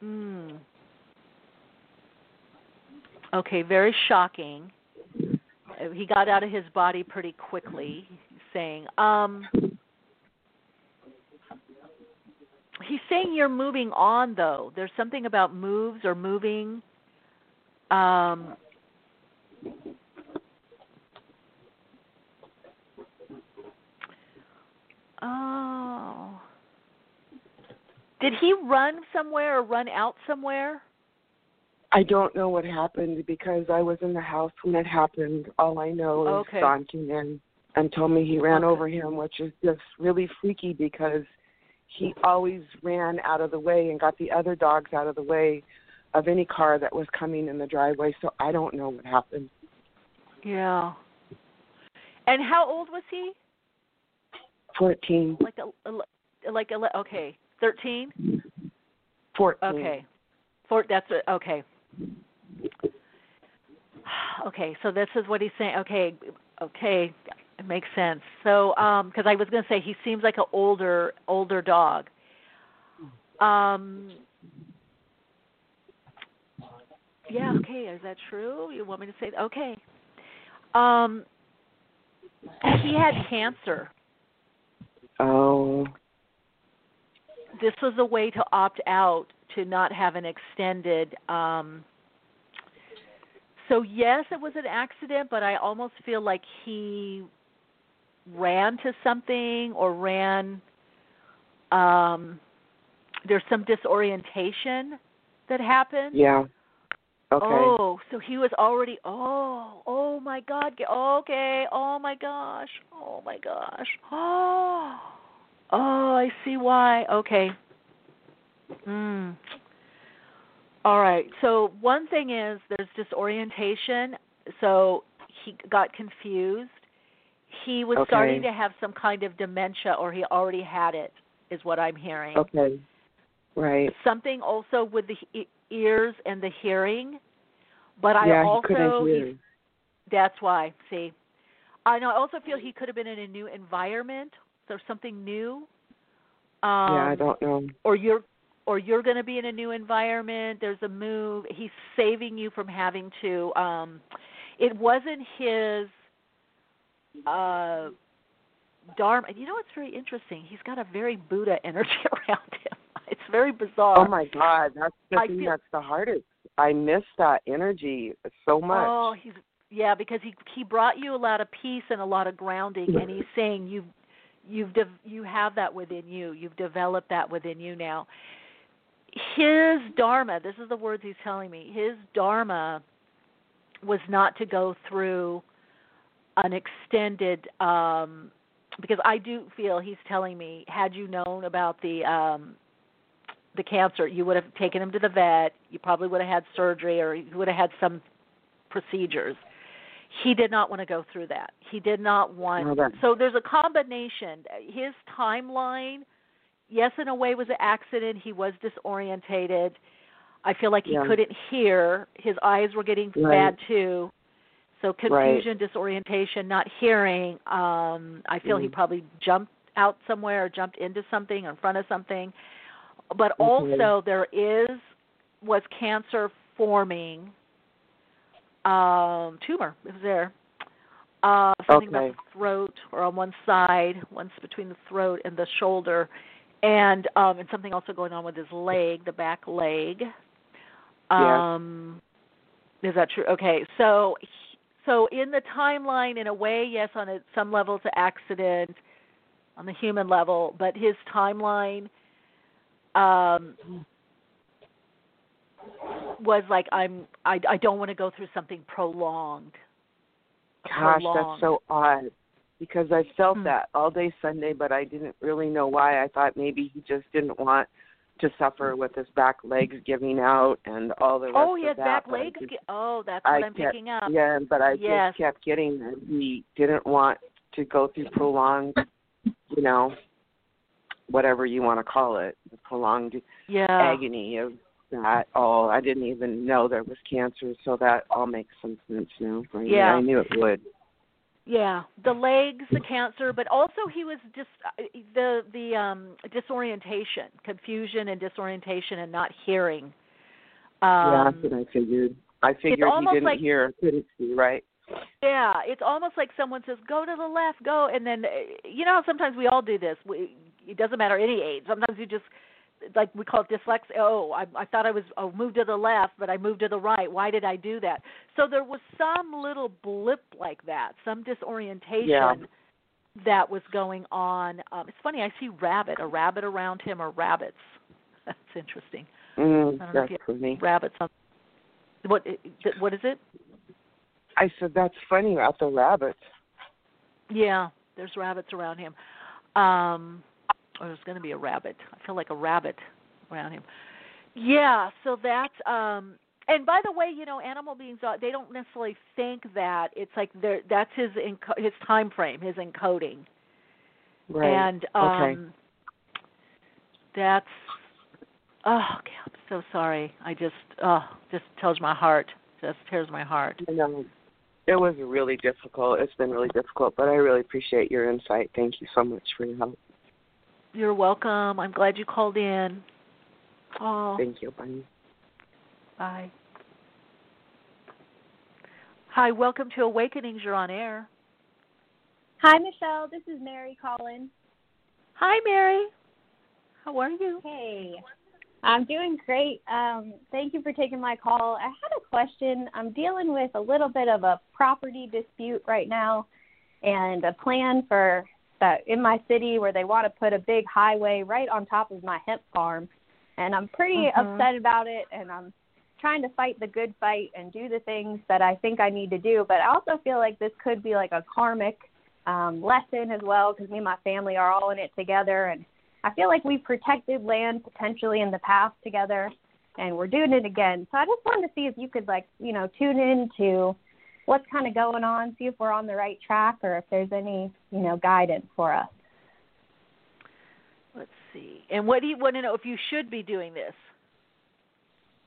Hmm. Okay, very shocking. He got out of his body pretty quickly. Saying, um, he's saying you're moving on though. There's something about moves or moving. Um, oh. Did he run somewhere or run out somewhere? I don't know what happened because I was in the house when it happened. All I know is Okay. Don came in and told me he ran Okay. over him, which is just really freaky because he always ran out of the way and got the other dogs out of the way of any car that was coming in the driveway. So I don't know what happened. Yeah. And how old was he? Fourteen. Like a, like a okay, thirteen. Fourteen. Okay, four. That's a, okay. [sighs] okay, so this is what he's saying. Okay, okay, it makes sense. So, um, because I was going to say he seems like an older older dog. Um. Yeah. Okay. Is that true? You want me to say? Okay. Um. He had cancer. Oh. This was a way to opt out to not have an extended um so yes it was an accident but i almost feel like he ran to something or ran um there's some disorientation that happened Yeah. Okay. oh so he was already oh oh my god okay oh my gosh oh my gosh oh [gasps] oh i see why okay mm all right. So one thing is there's disorientation. So he got confused. He was Okay. starting to have some kind of dementia, or he already had it, is what I'm hearing. Okay. Right. Something also with the e- ears and the hearing. But I yeah, also he couldn't hear. that's why. See, I know. I also feel he could have been in a new environment. There's something new. Um, yeah, I don't know. or you're or you're going to be in a new environment there's a move he's saving you from having to um it wasn't his uh dharma you know what's very interesting he's got a very buddha [laughs] energy around him it's very bizarre Oh my God, that's the I thing feel- that's the hardest. I miss that energy so much. Oh, he's yeah, because he he brought you a lot of peace and a lot of grounding, and he's [laughs] saying you've you've de- you have that within you. You've developed that within you now. His dharma, this is the words he's telling me. His dharma was not to go through an extended um because I do feel he's telling me had you known about the um the cancer, you would have taken him to the vet. You probably would have had surgery, or you would have had some procedures. He did not want to go through that. He did not want. That- so there's a combination. His timeline, yes, in a way, was an accident. He was disorientated. I feel like he Yeah. couldn't hear. His eyes were getting Right. bad too. So confusion, disorientation, not hearing. Um, I feel he Mm. probably jumped out somewhere or jumped into something or in front of something. But Okay. also there is was cancer forming um tumor it was there. Uh something about Okay. the throat or on one side, once between the throat and the shoulder. And um and something also going on with his leg, the back leg. Um is that true? Okay. So so in the timeline in a way yes on a, some level it's an accident on the human level, but his timeline um was like I'm I I don't want to go through something prolonged. Gosh, prolonged. that's so odd. Because I felt Hmm. that all day Sunday, but I didn't really know why. I thought maybe he just didn't want to suffer with his back legs giving out and all the rest Oh, of yes, that. back but I legs. just- oh, that's what I'm kept- picking up. Yeah, but I Yes. just kept getting that he didn't want to go through prolonged, you know, whatever you want to call it, the prolonged Yeah. agony of that. Oh, I didn't even know there was cancer, so that all makes some sense now for me. Yeah. I knew it would. Yeah, the legs, the cancer, but also he was just uh, the the um disorientation, confusion and disorientation and not hearing. yeah, Um that's what I figured. I figured he didn't like- hear, couldn't see, right? Yeah, it's almost like someone says, "Go to the left, go," and then uh, you know sometimes we all do this. We, it doesn't matter any age. Sometimes you just like we call it dyslexia. Oh, I, I thought I was oh, moved to the left, but I moved to the right. Why did I do that? So there was some little blip like that, some disorientation Yeah. that was going on. Um, it's funny. I see rabbit, a rabbit around him, or rabbits. [laughs] That's interesting. Mm, I don't know if you funny. rabbits. On, what what is it? I said that's funny about the rabbits. Yeah, there's rabbits around him. Um or there's going to be a rabbit. I feel like a rabbit around him. Yeah, so that's um and by the way, you know, animal beings uh, they don't necessarily think that it's like they're that's his enco- his time frame, his encoding. Right. And um okay. that's oh, okay, I'm so sorry. I just oh, just tells my heart just tears my heart. I know. It was really difficult. It's been really difficult, but I really appreciate your insight. Thank you so much for your help. You're welcome. I'm glad you called in. Oh. Thank you. Bye. Bye. Hi, welcome to Awakenings. You're on air. Hi, Michele. This is Mary calling. Hi, Mary. How are you? Hey. I'm doing great. Um, thank you for taking my call. I had a question. I'm dealing with a little bit of a property dispute right now and a plan for that in my city where they want to put a big highway right on top of my hemp farm. And I'm pretty Mhm. upset about it and I'm trying to fight the good fight and do the things that I think I need to do. But I also feel like this could be like a karmic um, lesson as well because me and my family are all in it together. And I feel like we've protected land potentially in the past together and we're doing it again. So I just wanted to see if you could like, you know, tune in to what's kind of going on, see if we're on the right track or if there's any, you know, guidance for us. Let's see. And what do you want to know if you should be doing this?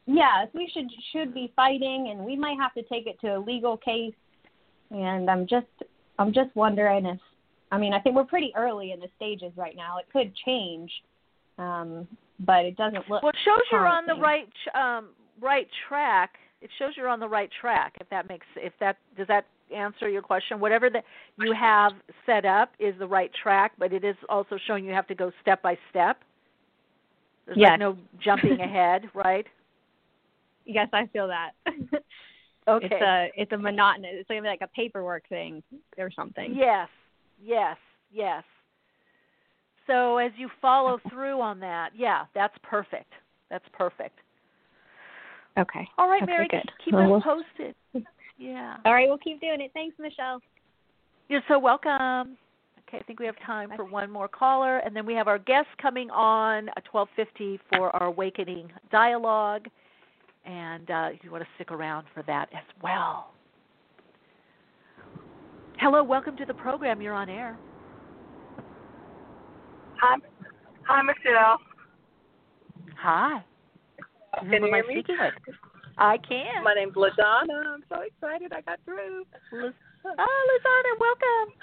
Yes, we should should be fighting and we might have to take it to a legal case and I'm just I'm just wondering if I mean, I think we're pretty early in the stages right now. It could change. Um, but it doesn't look Well, it shows you're on the right um, right track. It shows you're on the right track. If that makes if that does that answer your question? Whatever that you have set up is the right track, but it is also showing you have to go step by step. There's Yes. like no jumping [laughs] ahead, right? Yes, I feel that. [laughs] Okay. It's a it's a monotonous. It's like like a paperwork thing or something. Yes, yes, yes. So as you follow through on that, yeah, that's perfect. That's perfect. Okay. All right, Okay, Mary, good. keep, keep Well, us we'll- posted. Yeah. All right, we'll keep doing it. Thanks, Michele. You're so welcome. Okay, I think we have time for one more caller, and then we have our guest coming on at 12:50 for our awakening dialogue, and uh, you want to stick around for that as well. Hello, welcome to the program. You're on air. Hi, hi, Michele. Hi. Can Who you am I hear me? speaking with? I can. My name's LaDonna. I'm so excited I got through. [laughs] Oh, Lizana, welcome.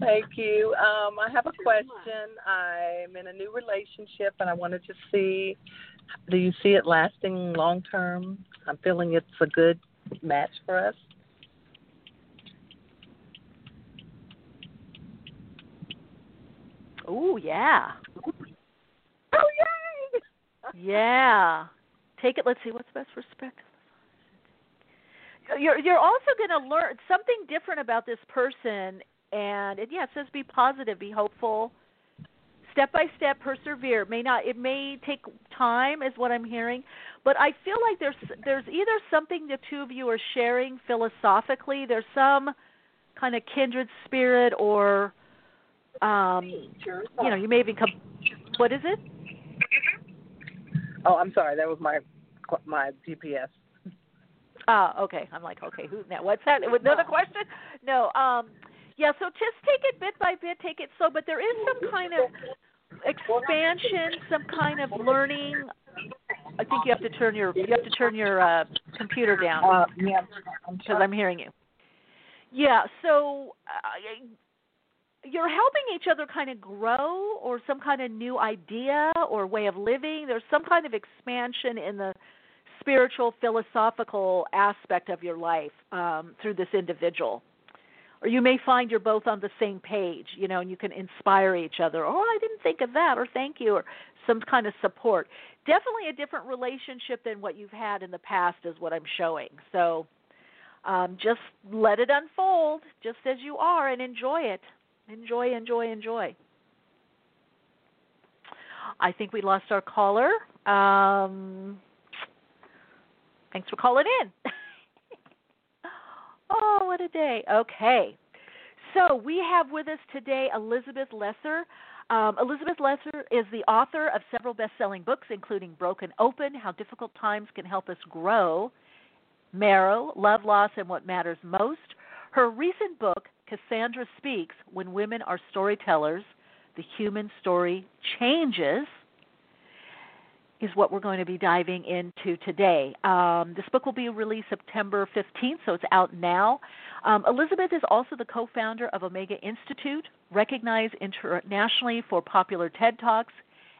Thank you. Um, I have a question. I'm in a new relationship and I wanted to see do you see it lasting long term? I'm feeling it's a good match for us. Oh yeah. Oh yay! Yeah. Take it. Let's see. What's best perspective? You're you're also going to learn something different about this person, and it, yeah, it says be positive, be hopeful, step by step, persevere. It may not. It may take time, is what I'm hearing, but I feel like there's there's either something the two of you are sharing philosophically. There's some kind of kindred spirit, or um, you know, you may even come. What is it? Oh, I'm sorry. That was my my GPS. Oh, okay. I'm like, okay, who now? What's that? Another question? No. Um, yeah. So just take it bit by bit, take it slow. But there is some kind of expansion, some kind of learning. I think you have to turn your you have to turn your uh, computer down Uh, yeah. because I'm hearing you. Yeah. So. Uh, you're helping each other kind of grow or some kind of new idea or way of living. There's some kind of expansion in the spiritual philosophical aspect of your life um, through this individual. Or you may find you're both on the same page you know and you can inspire each other. Oh i didn't think of that or thank you or some kind of support. Definitely a different relationship than what you've had in the past is what i'm showing. So um, just let it unfold just as you are and enjoy it enjoy enjoy enjoy. I think we lost our caller. Um, thanks for calling in. [laughs] Oh what a day. Okay. So we have with us today elizabeth lesser. Um, elizabeth lesser is the author of several best-selling books including broken open how difficult times can help us grow marrow love loss and what matters most. Her recent book Cassandra Speaks When Women Are Storytellers The Human Story Changes is what we're going to be diving into today. Um, this book will be released September 15th, so it's out now. Um, Elizabeth is also the co founder of Omega Institute, recognized internationally for popular TED Talks,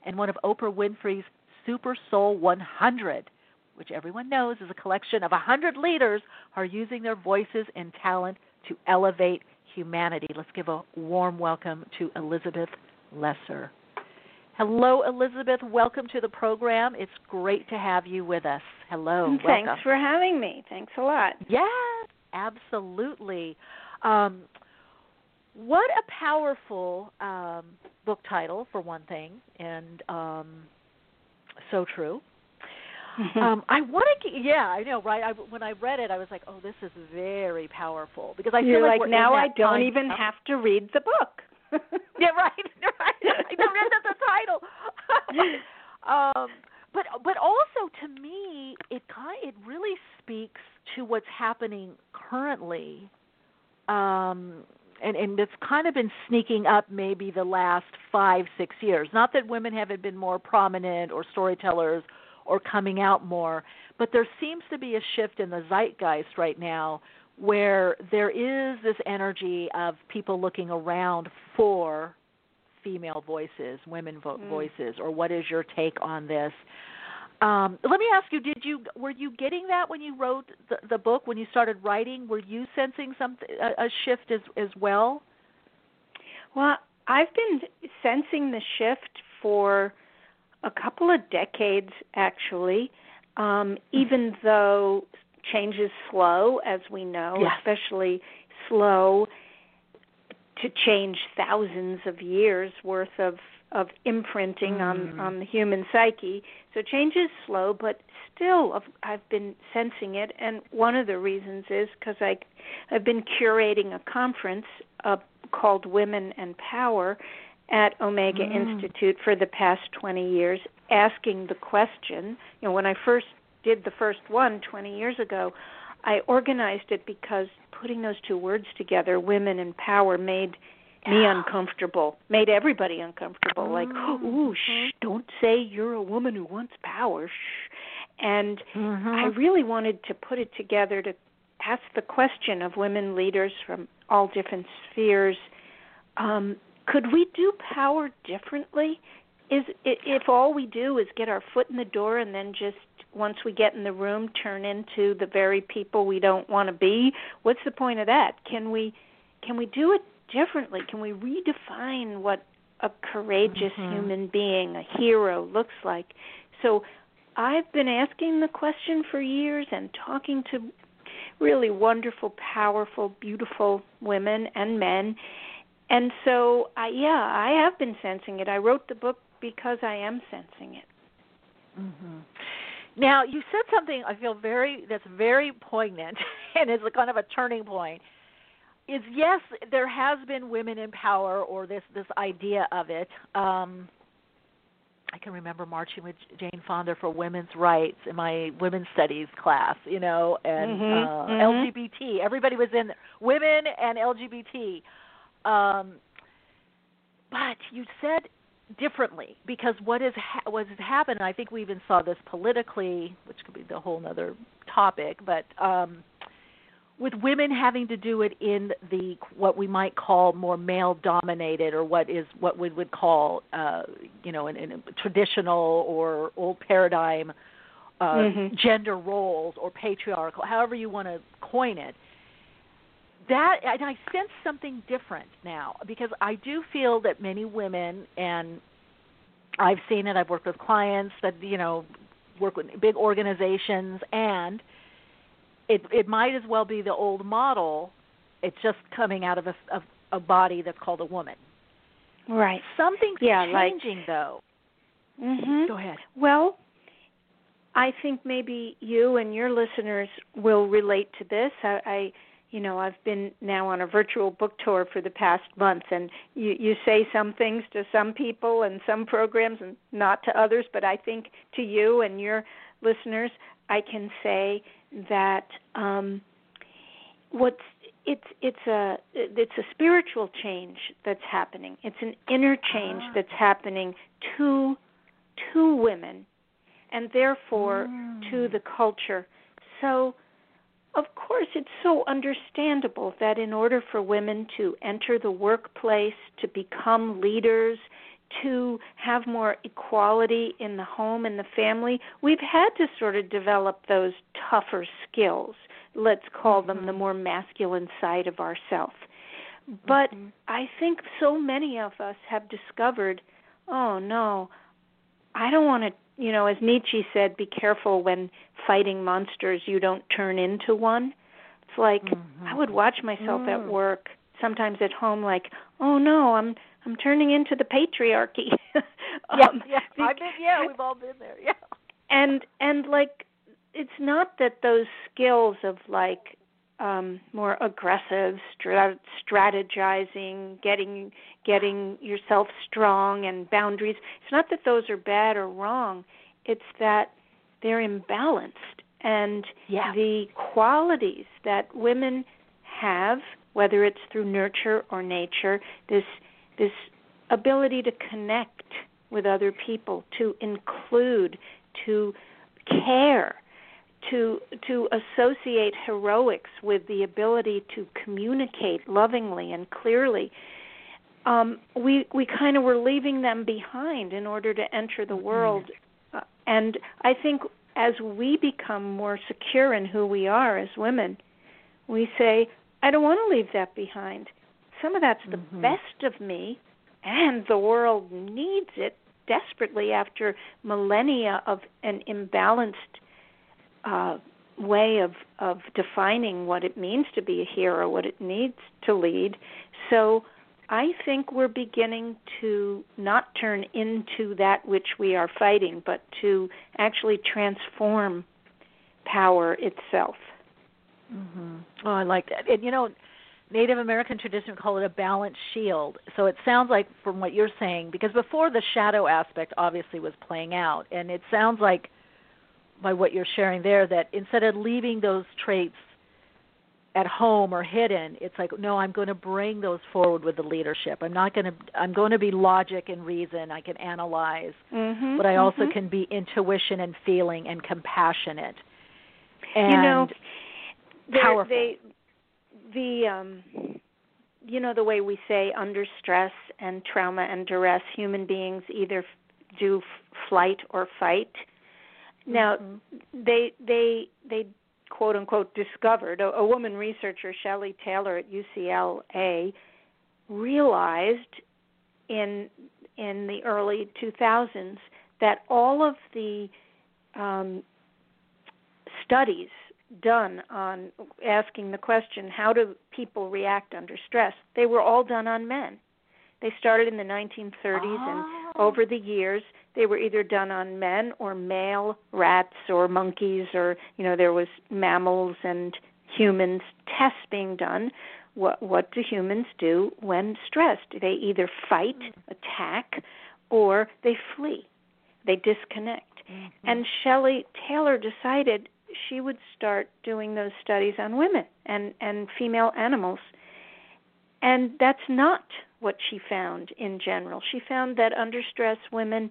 and one of Oprah Winfrey's Super Soul 100, which everyone knows is a collection of 100 leaders who are using their voices and talent to elevate humanity. Let's give a warm welcome to Elizabeth Lesser. Hello, Elizabeth. Welcome to the program. It's great to have you with us. Hello. Thanks welcome. for having me. Thanks a lot. Yes, absolutely. Um, what a powerful um, book title, for one thing, and um, so true. [laughs] um, I want to, yeah, I know, right? I, when I read it, I was like, "Oh, this is very powerful," because I You're feel like, like, now I don't time- even have to read the book. [laughs] yeah, right, [laughs] right. I that's the title. um, but but also to me, it kind it really speaks to what's happening currently, um, and and it's kind of been sneaking up maybe the last five six years. Not that women haven't been more prominent or storytellers or coming out more, but there seems to be a shift in the zeitgeist right now where there is this energy of people looking around for female voices, women vo- Mm. voices, or what is your take on this? Um, let me ask you: Did you were you getting that when you wrote the, the book? When you started writing, were you sensing some a, a shift as as well? Well, I've been sensing the shift for a couple of decades, actually. Um, even though change is slow, as we know, Yes. especially slow to change thousands of years worth of of imprinting on Mm. on the human psyche. So change is slow, but still I've, I've been sensing it, and one of the reasons is because I I've been curating a conference uh, called Women and Power at Omega Mm. Institute for the past 20 years, asking the question. You know, when I first did the first one 20 years ago, I organized it because putting those two words together, women and power, made me uncomfortable, made everybody uncomfortable. Like, ooh, shh, don't say you're a woman who wants power. Shh. And I really wanted to put it together to ask the question of women leaders from all different spheres um, could we do power differently? Is if all we do is get our foot in the door and then just once we get in the room turn into the very people we don't want to be? What's the point of that? Can we can we do it differently? Can we redefine what a courageous Mhm. human being, a hero looks like? So I've been asking the question for years and talking to really wonderful, powerful, beautiful women and men. And so, I, yeah, I have been sensing it. I wrote the book because I am sensing it. hmm Now, you said something I feel very that's very poignant [laughs] and is a kind of a turning point. Is yes, there has been women in power or this this idea of it. Um I can remember marching with Jane Fonda for women's rights in my women's studies class, you know, and Mhm, uh, mhm. LGBT. Everybody was in women and LGBT. Um, but you said differently because what is ha- what has happened, I think we even saw this politically, which could be the whole other topic, but um, with women having to do it in the what we might call more male dominated or what is what we would call uh, you know in, in a traditional or old paradigm uh, Mhm. gender roles or patriarchal, however you want to coin it that and I sense something different now because I do feel that many women and I've seen it I've worked with clients that you know work with big organizations and it it might as well be the old model it's just coming out of a of a body that's called a woman Right. something's Yeah, like- changing though Mhm. go ahead Well, I think maybe you and your listeners will relate to this. I, I you know, I've been now on a virtual book tour for the past month and you you say some things to some people and some programs and not to others, but I think to you and your listeners, I can say that um what's it's it's a it's a spiritual change that's happening. It's an inner change that's happening to to women and therefore Mm. to the culture. So, of course, it's so understandable that in order for women to enter the workplace, to become leaders, to have more equality in the home and the family, we've had to sort of develop those tougher skills. Let's call them the mm-hmm. more masculine side of ourself. Mm-hmm. But I think so many of us have discovered, oh no, I don't want to, you know, as Nietzsche said, be careful when fighting monsters you don't turn into one. It's like I would watch myself at Mm. work, sometimes at home like, oh no, I'm I'm turning into the patriarchy. [laughs] yeah, Um, yeah. I've been, yeah, we've all been there. Yeah. and and like it's not that those skills of like um more aggressive strat- strategizing getting getting yourself strong and boundaries. It's not that those are bad or wrong. It's that they're imbalanced. And Yeah. the qualities that women have whether it's through nurture or nature this this ability to connect with other people to include to care to to associate heroics with the ability to communicate lovingly and clearly um we we kind of were leaving them behind in order to enter the world. Uh, and i think as we become more secure in who we are as women we say i don't want to leave that behind. Some of that's the best of me and the world needs it desperately after millennia of an imbalanced uh, way of of defining what it means to be a hero, what it needs to lead. So I think we're beginning to not turn into that which we are fighting, but to actually transform power itself. hmm Oh, I like that. And you know, Native American tradition call it a balanced shield. So it sounds like from what you're saying, because before the shadow aspect obviously was playing out, and it sounds like by what you're sharing there that instead of leaving those traits at home or hidden, it's like no, I'm going to bring those forward with the leadership. I'm not going to. I'm going to be logic and reason. I can analyze, Mhm, but I also mhm. can be intuition and feeling and compassionate. And you know, powerful. they the um you know the way we say under stress and trauma and duress human beings either do f- flight or fight now they they they quote unquote discovered a, a woman researcher Shelley Taylor at UCLA realized in in the early 2000s that all of the um, studies done on asking the question how do people react under stress they were all done on men they started in the 1930s and oh. over the years they were either done on men or male rats or monkeys or you know there was mammals and humans tests being done. What what do humans do when stressed? They either fight mm. attack or they flee. They disconnect. Mm-hmm. And Shelley Taylor decided she would start doing those studies on women and and female animals. And that's not what she found in general. She found that under stress women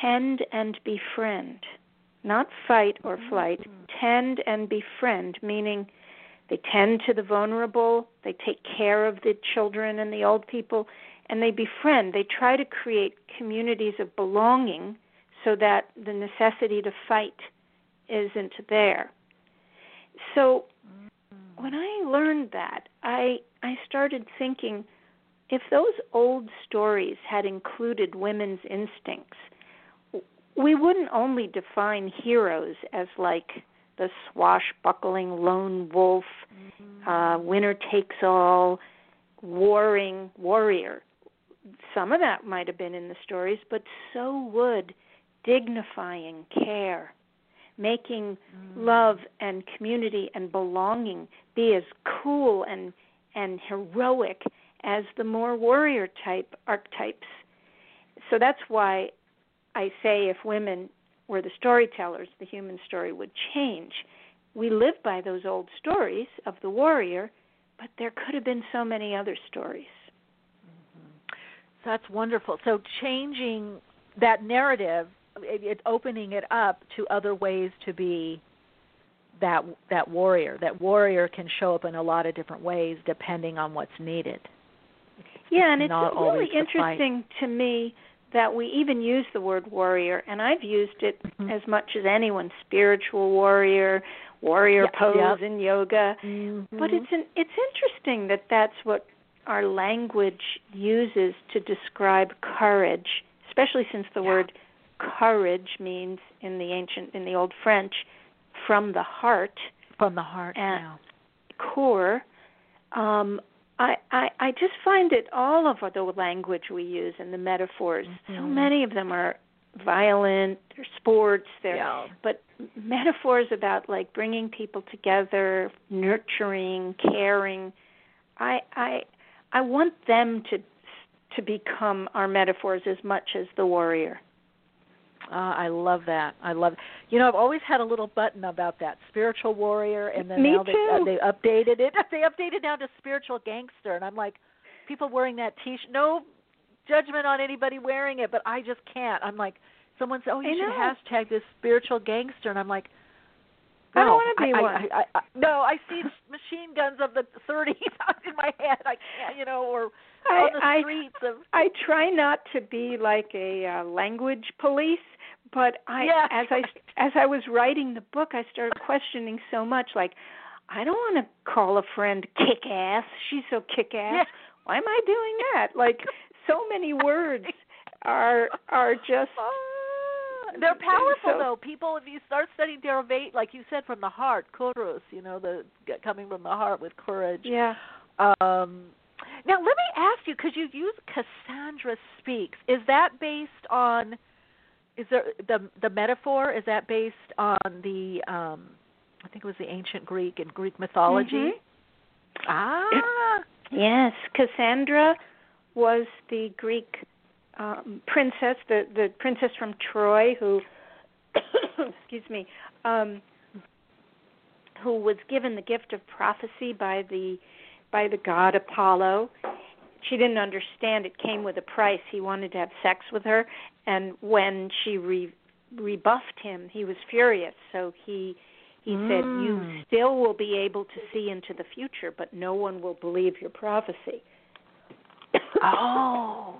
tend and befriend not fight or flight mm. tend and befriend meaning they tend to the vulnerable they take care of the children and the old people and they befriend. They try to create communities of belonging so that the necessity to fight isn't there. So mm. when I learned that, I I started thinking if those old stories had included women's instincts, we wouldn't only define heroes as like the swashbuckling lone wolf, uh, winner takes all, warring warrior. Some of that might have been in the stories, but so would dignifying care, making love and community and belonging be as cool and and heroic as the more warrior type archetypes. So that's why I say if women were the storytellers, the human story would change. We live by those old stories of the warrior, but there could have been so many other stories. Mm-hmm. That's wonderful. So changing that narrative it, it's opening it up to other ways to be that that warrior. That warrior can show up in a lot of different ways depending on what's needed. Yeah, and it's really interesting to me that we even use the word warrior, and I've used it Mm-hmm. as much as anyone. Spiritual warrior, warrior Yeah, pose yep. in yoga. Mm-hmm. But it's an, it's interesting that that's what our language uses to describe courage, especially since the word courage means in the ancient in the old French from the heart. From the heart. Yeah. core. Um, I, I I just find that all of the language we use and the metaphors, so Mhm. many of them are violent, they're sports, they're Yeah. but metaphors about like bringing people together, nurturing, caring. I I I want them to to become our metaphors as much as the warrior. Uh, I love that. I love. You know, I've always had a little button about that spiritual warrior, and then Me now they uh, they updated it. [laughs] They updated now to spiritual gangster, and I'm like, people wearing that T-shirt. No judgment on anybody wearing it, but I just can't. I'm like, someone said, "Oh, you should hashtag this spiritual gangster," and I'm like. I don't wanna be I, one. I, I, I, no, I see [laughs] machine guns of the 30s [laughs] in my head. I can't, you know, or I- I- of. I try not to be like a uh, language police, but I Yeah. as I as I was writing the book, I started questioning so much like I don't want to call a friend kick ass. She's so kick ass. Yeah. Why am I doing that? Like so many [laughs] words are are just They're powerful So- though. People, if you start studying derivate, like you said, from the heart, kurus, you know, the coming from the heart with courage. yeah. Um, now, let me ask you, because you use Cassandra speaks. Is that based on? Is there the the metaphor? Is that based on the? um I think it was the ancient Greek and Greek mythology. Mhm. Ah, Yes, Cassandra was the Greek um, princess, the the princess from Troy who, [coughs] excuse me, um, who was given the gift of prophecy by the by the god Apollo. She didn't understand it came with a price. He wanted to have sex with her, and when she re- rebuffed him, he was furious. So he he said, "You Mm. still will be able to see into the future, but no one will believe your prophecy." oh,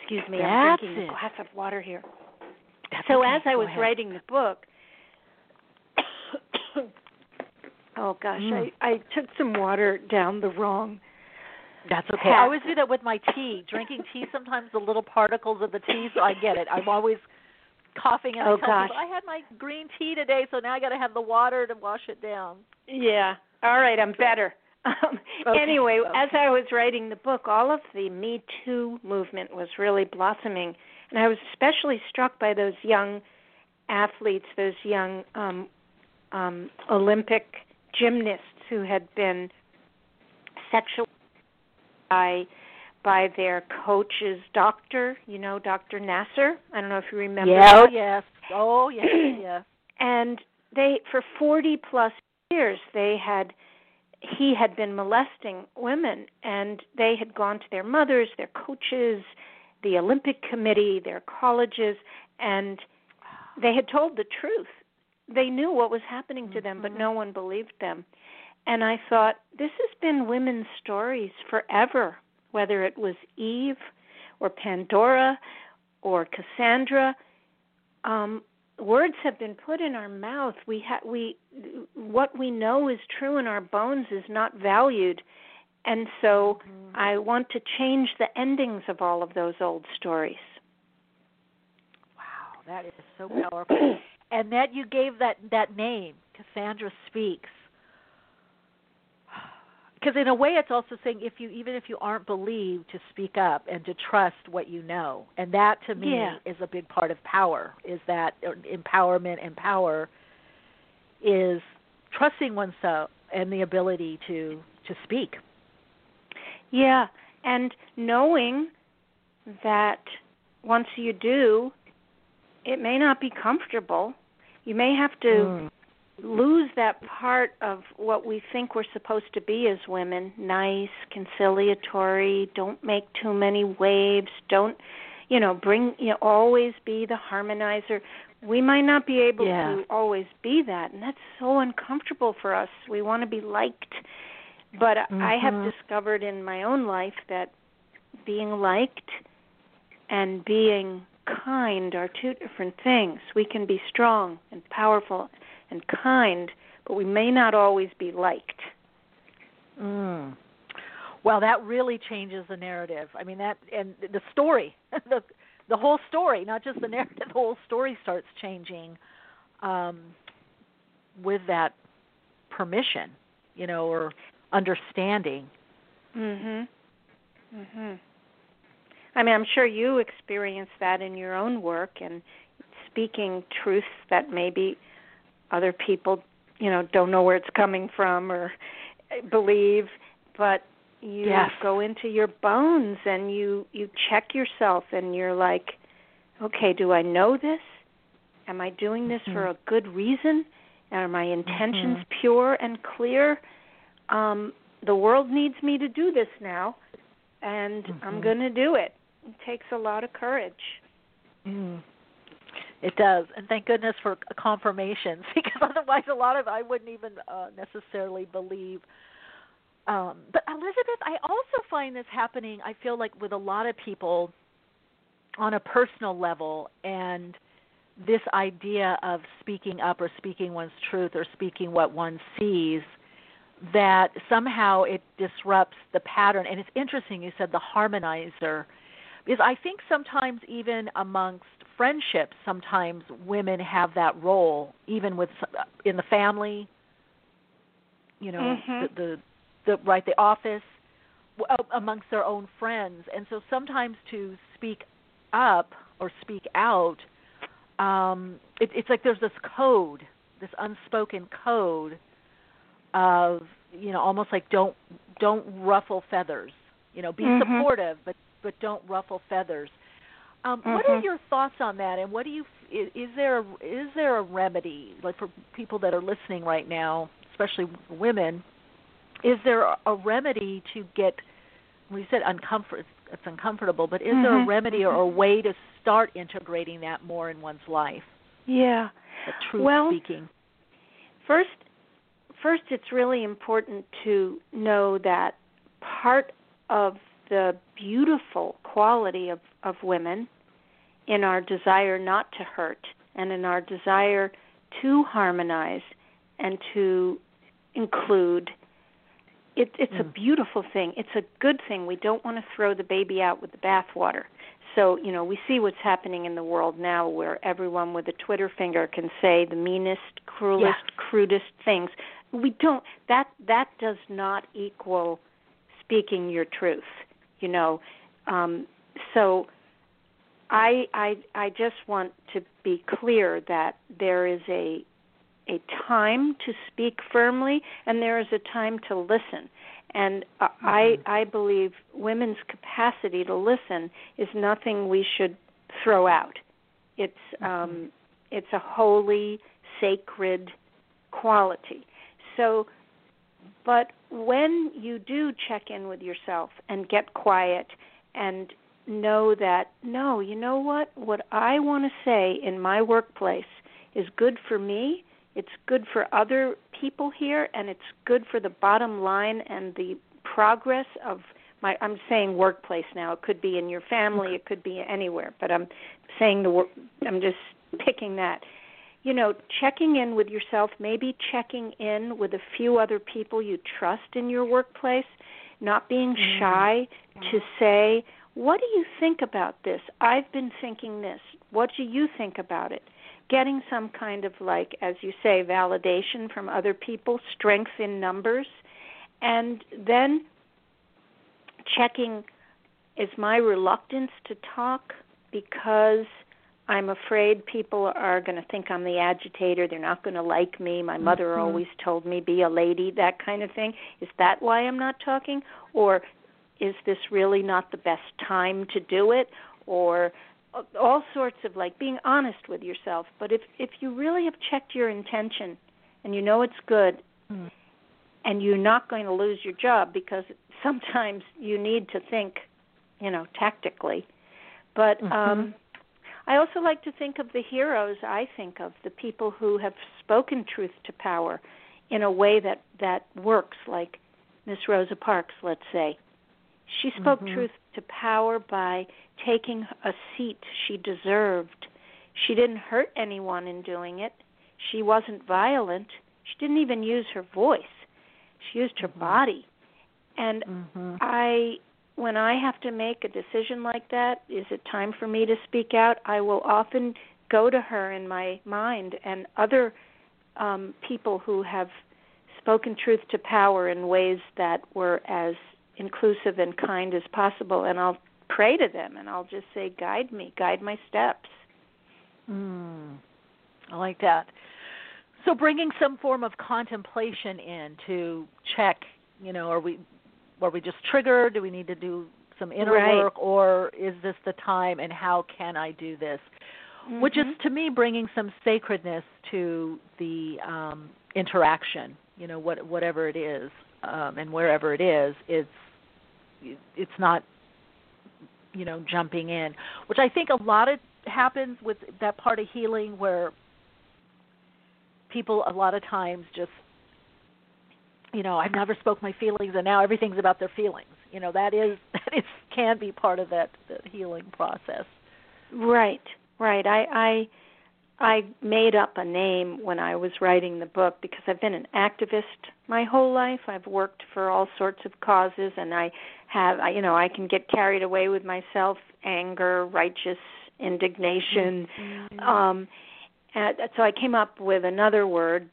Excuse me, That's I'm drinking it. a glass of water here. That's so okay. as I was writing the book, oh gosh, Mm. I I took some water down the wrong. That's okay. path. I always do that with my tea. Drinking tea, sometimes the little particles of the tea, so I get it. I'm always coughing, and Oh, I tell gosh. people I had my green tea today, so now I got to have the water to wash it down. Yeah. All right, I'm better. [laughs] Um, Okay, Anyway, okay. as I was writing the book, all of the Me Too movement was really blossoming, and I was especially struck by those young athletes, those young um, um, Olympic gymnasts who had been sexual by by their coach's doctor. You know, Dr. Nassar. I don't know if you remember. yeah. Oh yes. Oh yes. [clears throat] yes. and they for 40 plus years they had he had been molesting women and they had gone to their mothers their coaches the olympic committee their colleges and they had told the truth they knew what was happening to them but no one believed them. And i thought this has been women's stories forever whether it was eve or pandora or cassandra. Um words have been put in our mouth. We ha- we what we know is true in our bones is not valued. And so i want to change the endings of all of those old stories. Wow, that is so powerful. [clears throat] and that you gave that that name, Cassandra speaks. [sighs] Because in a way, it's also saying if you even if you aren't believed, to speak up and to trust what you know, and that to me Yeah. is a big part of power. Is that uh, empowerment and power is trusting oneself and the ability to to speak. yeah and knowing that once you do it may not be comfortable you may have to Mm. lose that part of what we think we're supposed to be as women nice conciliatory don't make too many waves don't you know, bring you know, always be the harmonizer. We might not be able Yeah. to always be that, and that's so uncomfortable for us. We want to be liked. But I have Mhm. discovered in my own life that being liked and being kind are two different things. We can be strong and powerful and kind, but we may not always be liked. Mm. Well, that really changes the narrative. I mean that and the story, [laughs] the the whole story, not just the narrative, [laughs] the whole story starts changing um with that permission, you know, or understanding. Mhm. Mhm. I mean, I'm sure you experience that in your own work and speaking truths that maybe other people, you know, don't know where it's coming from or believe, but you Yes. go into your bones and you you check yourself and you're like, okay, do I know this? Am I doing this for Mhm. a good reason? Are my intentions Mhm. pure and clear? Um, the world needs me to do this now, and I'm Mhm. going to do it. It takes a lot of courage. Mm. It does, and thank goodness for confirmations [laughs] because otherwise, a lot of I wouldn't even uh, necessarily believe. Um, but Elizabeth, I also find this happening. I feel like with a lot of people on a personal level, and this idea of speaking up or speaking one's truth or speaking what one sees that somehow it disrupts the pattern and it's interesting you said the harmonizer because I think sometimes even amongst friendships, sometimes women have that role, even with in the family. You know, Mhm. the, the the right the office, uh, amongst their own friends, and so sometimes to speak up or speak out, um, it, it's like there's this code, this unspoken code of you know almost like don't don't ruffle feathers. You know, be Mhm. supportive, but but don't ruffle feathers. Um, What are Mhm. your thoughts on that? And what do you is, is there a, is there a remedy like for people that are listening right now, especially women? Is there a- remedy to get? We said uncomfort. It's uncomfortable, but is there a Mhm. remedy or a way to start integrating that more in one's life? Yeah. Truth Well, speaking. First, first, it's really important to know that part of the beautiful quality of, of women in our desire not to hurt and in our desire to harmonize and to include it, it's a Mm. beautiful thing. It's a good thing. We don't want to throw the baby out with the bathwater. So, you know, we see what's happening in the world now where everyone with a Twitter finger can say the meanest, cruelest, Yes. crudest things. We don't that that does not equal speaking your truth, you know. Um so I I I just want to be clear that there is a a time to speak firmly and there is a time to listen. And uh, I I believe women's capacity to listen is nothing we should throw out. It's um it's a holy sacred quality. So but when you do check in with yourself and get quiet and know that no, you know what? What I want to say in my workplace is good for me, it's good for other people here, and it's good for the bottom line and the progress of my I'm saying workplace now. It could be in your family, it could be anywhere, but I'm saying the I'm just picking that you know, checking in with yourself, maybe checking in with a few other people you trust in your workplace, not being mm-hmm. shy to say, What do you think about this? I've been thinking this. What do you think about it? Getting some kind of, like, as you say, validation from other people, strength in numbers, and then checking is my reluctance to talk because I'm afraid people are going to think I'm the agitator. They're not going to like me. My mother Mhm. always told me be a lady, that kind of thing. Is that why I'm not talking or is this really not the best time to do it or all sorts of like being honest with yourself. But if if you really have checked your intention and you know it's good Mm. and you're not going to lose your job because sometimes you need to think, you know, tactically. But Mm-hmm. um I also like to think of the heroes I think of, the people who have spoken truth to power in a way that that works like Miss Rosa Parks, let's say. She spoke Mhm. truth to power by taking a seat she deserved. She didn't hurt anyone in doing it. She wasn't violent. She didn't even use her voice. She used her body. And Mhm. I when I have to make a decision like that, is it time for me to speak out? I will often go to her in my mind and other um people who have spoken truth to power in ways that were as inclusive and kind as possible and I'll pray to them and I'll just say guide me, guide my steps. Mm, I like that. So bringing some form of contemplation in to check, you know, are we are we just triggered? Do we need to do some inner Right. work, or is this the time? And how can I do this? Which is Mhm. to me bringing some sacredness to the um, interaction. You know, what whatever it is, um, and wherever it is, it's it's not you know jumping in which i think a lot of happens with that part of healing where people a lot of times just you know i've never spoke my feelings and now everything's about their feelings you know that is [laughs] that is can be part of that, that healing process Right, right. I I I made up a name when I was writing the book because I've been an activist my whole life. I've worked for all sorts of causes and I have I, you know, I can get carried away with myself, anger, righteous indignation. Um and so I came up with another word,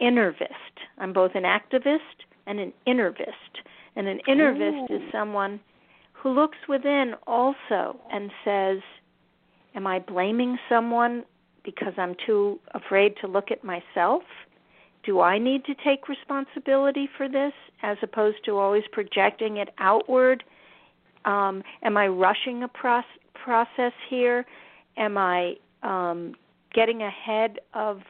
innervist. I'm both an activist and an innervist. And an innervist is someone who looks within also and says, Am I blaming someone because I'm too afraid to look at myself? Do I need to take responsibility for this as opposed to always projecting it outward? Um, am I rushing a proce- process here? Am I um, getting ahead of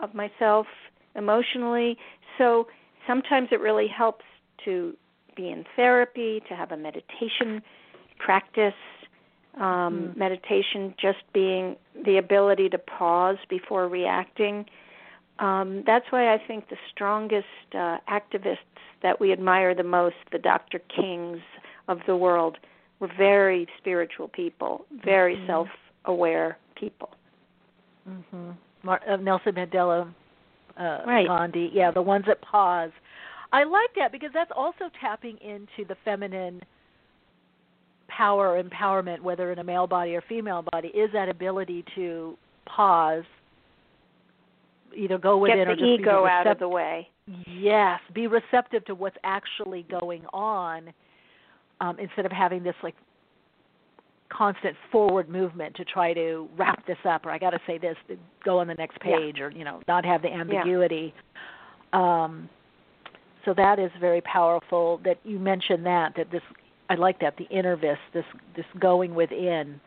of myself emotionally? So sometimes it really helps to be in therapy, to have a meditation practice. Um, Mhm. Meditation just being the ability to pause before reacting. Um, that's why I think the strongest uh, activists that we admire the most, the Dr. Kings of the world, were very spiritual people, very Mhm. self-aware people. Mm-hmm. Mar- uh, Nelson Mandela, uh, Right. Gandhi, yeah, the ones that pause. I like that because that's also tapping into the feminine power, empowerment, whether in a male body or female body, is that ability to pause, either go within Get or just ego be out of the way. Yes, be receptive to what's actually going on, um, instead of having this like constant forward movement to try to wrap this up or I got to say this, go on the next Yeah. page, or you know, not have the ambiguity. Um, so that is very powerful. That you mentioned that that this I like that the inner vis, this this going within.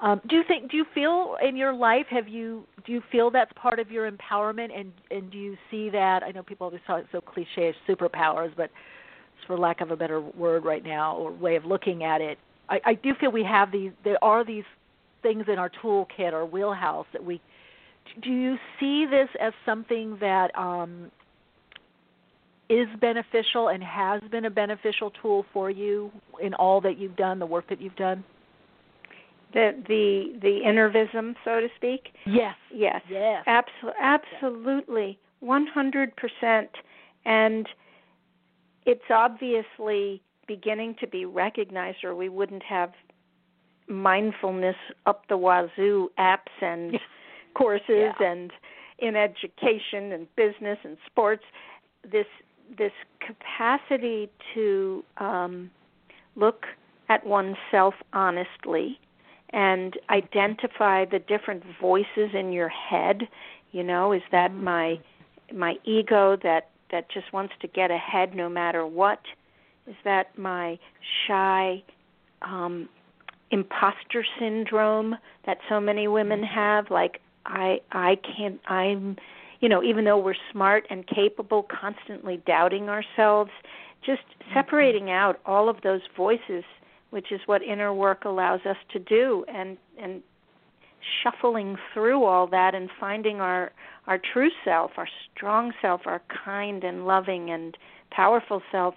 Um, do you think? Do you feel in your life? Have you? Do you feel that's part of your empowerment? And and do you see that? I know people always talk so cliche as superpowers, but for lack of a better word right now or way of looking at it, I, I do feel we have these. There are these things in our toolkit or wheelhouse that we. Do you see this as something that um, is beneficial and has been a beneficial tool for you in all that you've done, the work that you've done? The the the innervism, so to speak. Yes. Yes. Yes. Absolutely. Absolutely. One hundred percent. And it's obviously beginning to be recognized, or we wouldn't have mindfulness up the wazoo apps and courses and in education and business and sports. This this capacity to um, look at oneself honestly and identify the different voices in your head you know is that my my ego that that just wants to get ahead no matter what is that my shy um imposter syndrome that so many women have like i i can't i'm you know even though we're smart and capable constantly doubting ourselves just separating out all of those voices which is what inner work allows us to do and and shuffling through all that and finding our our true self, our strong self, our kind and loving and powerful self.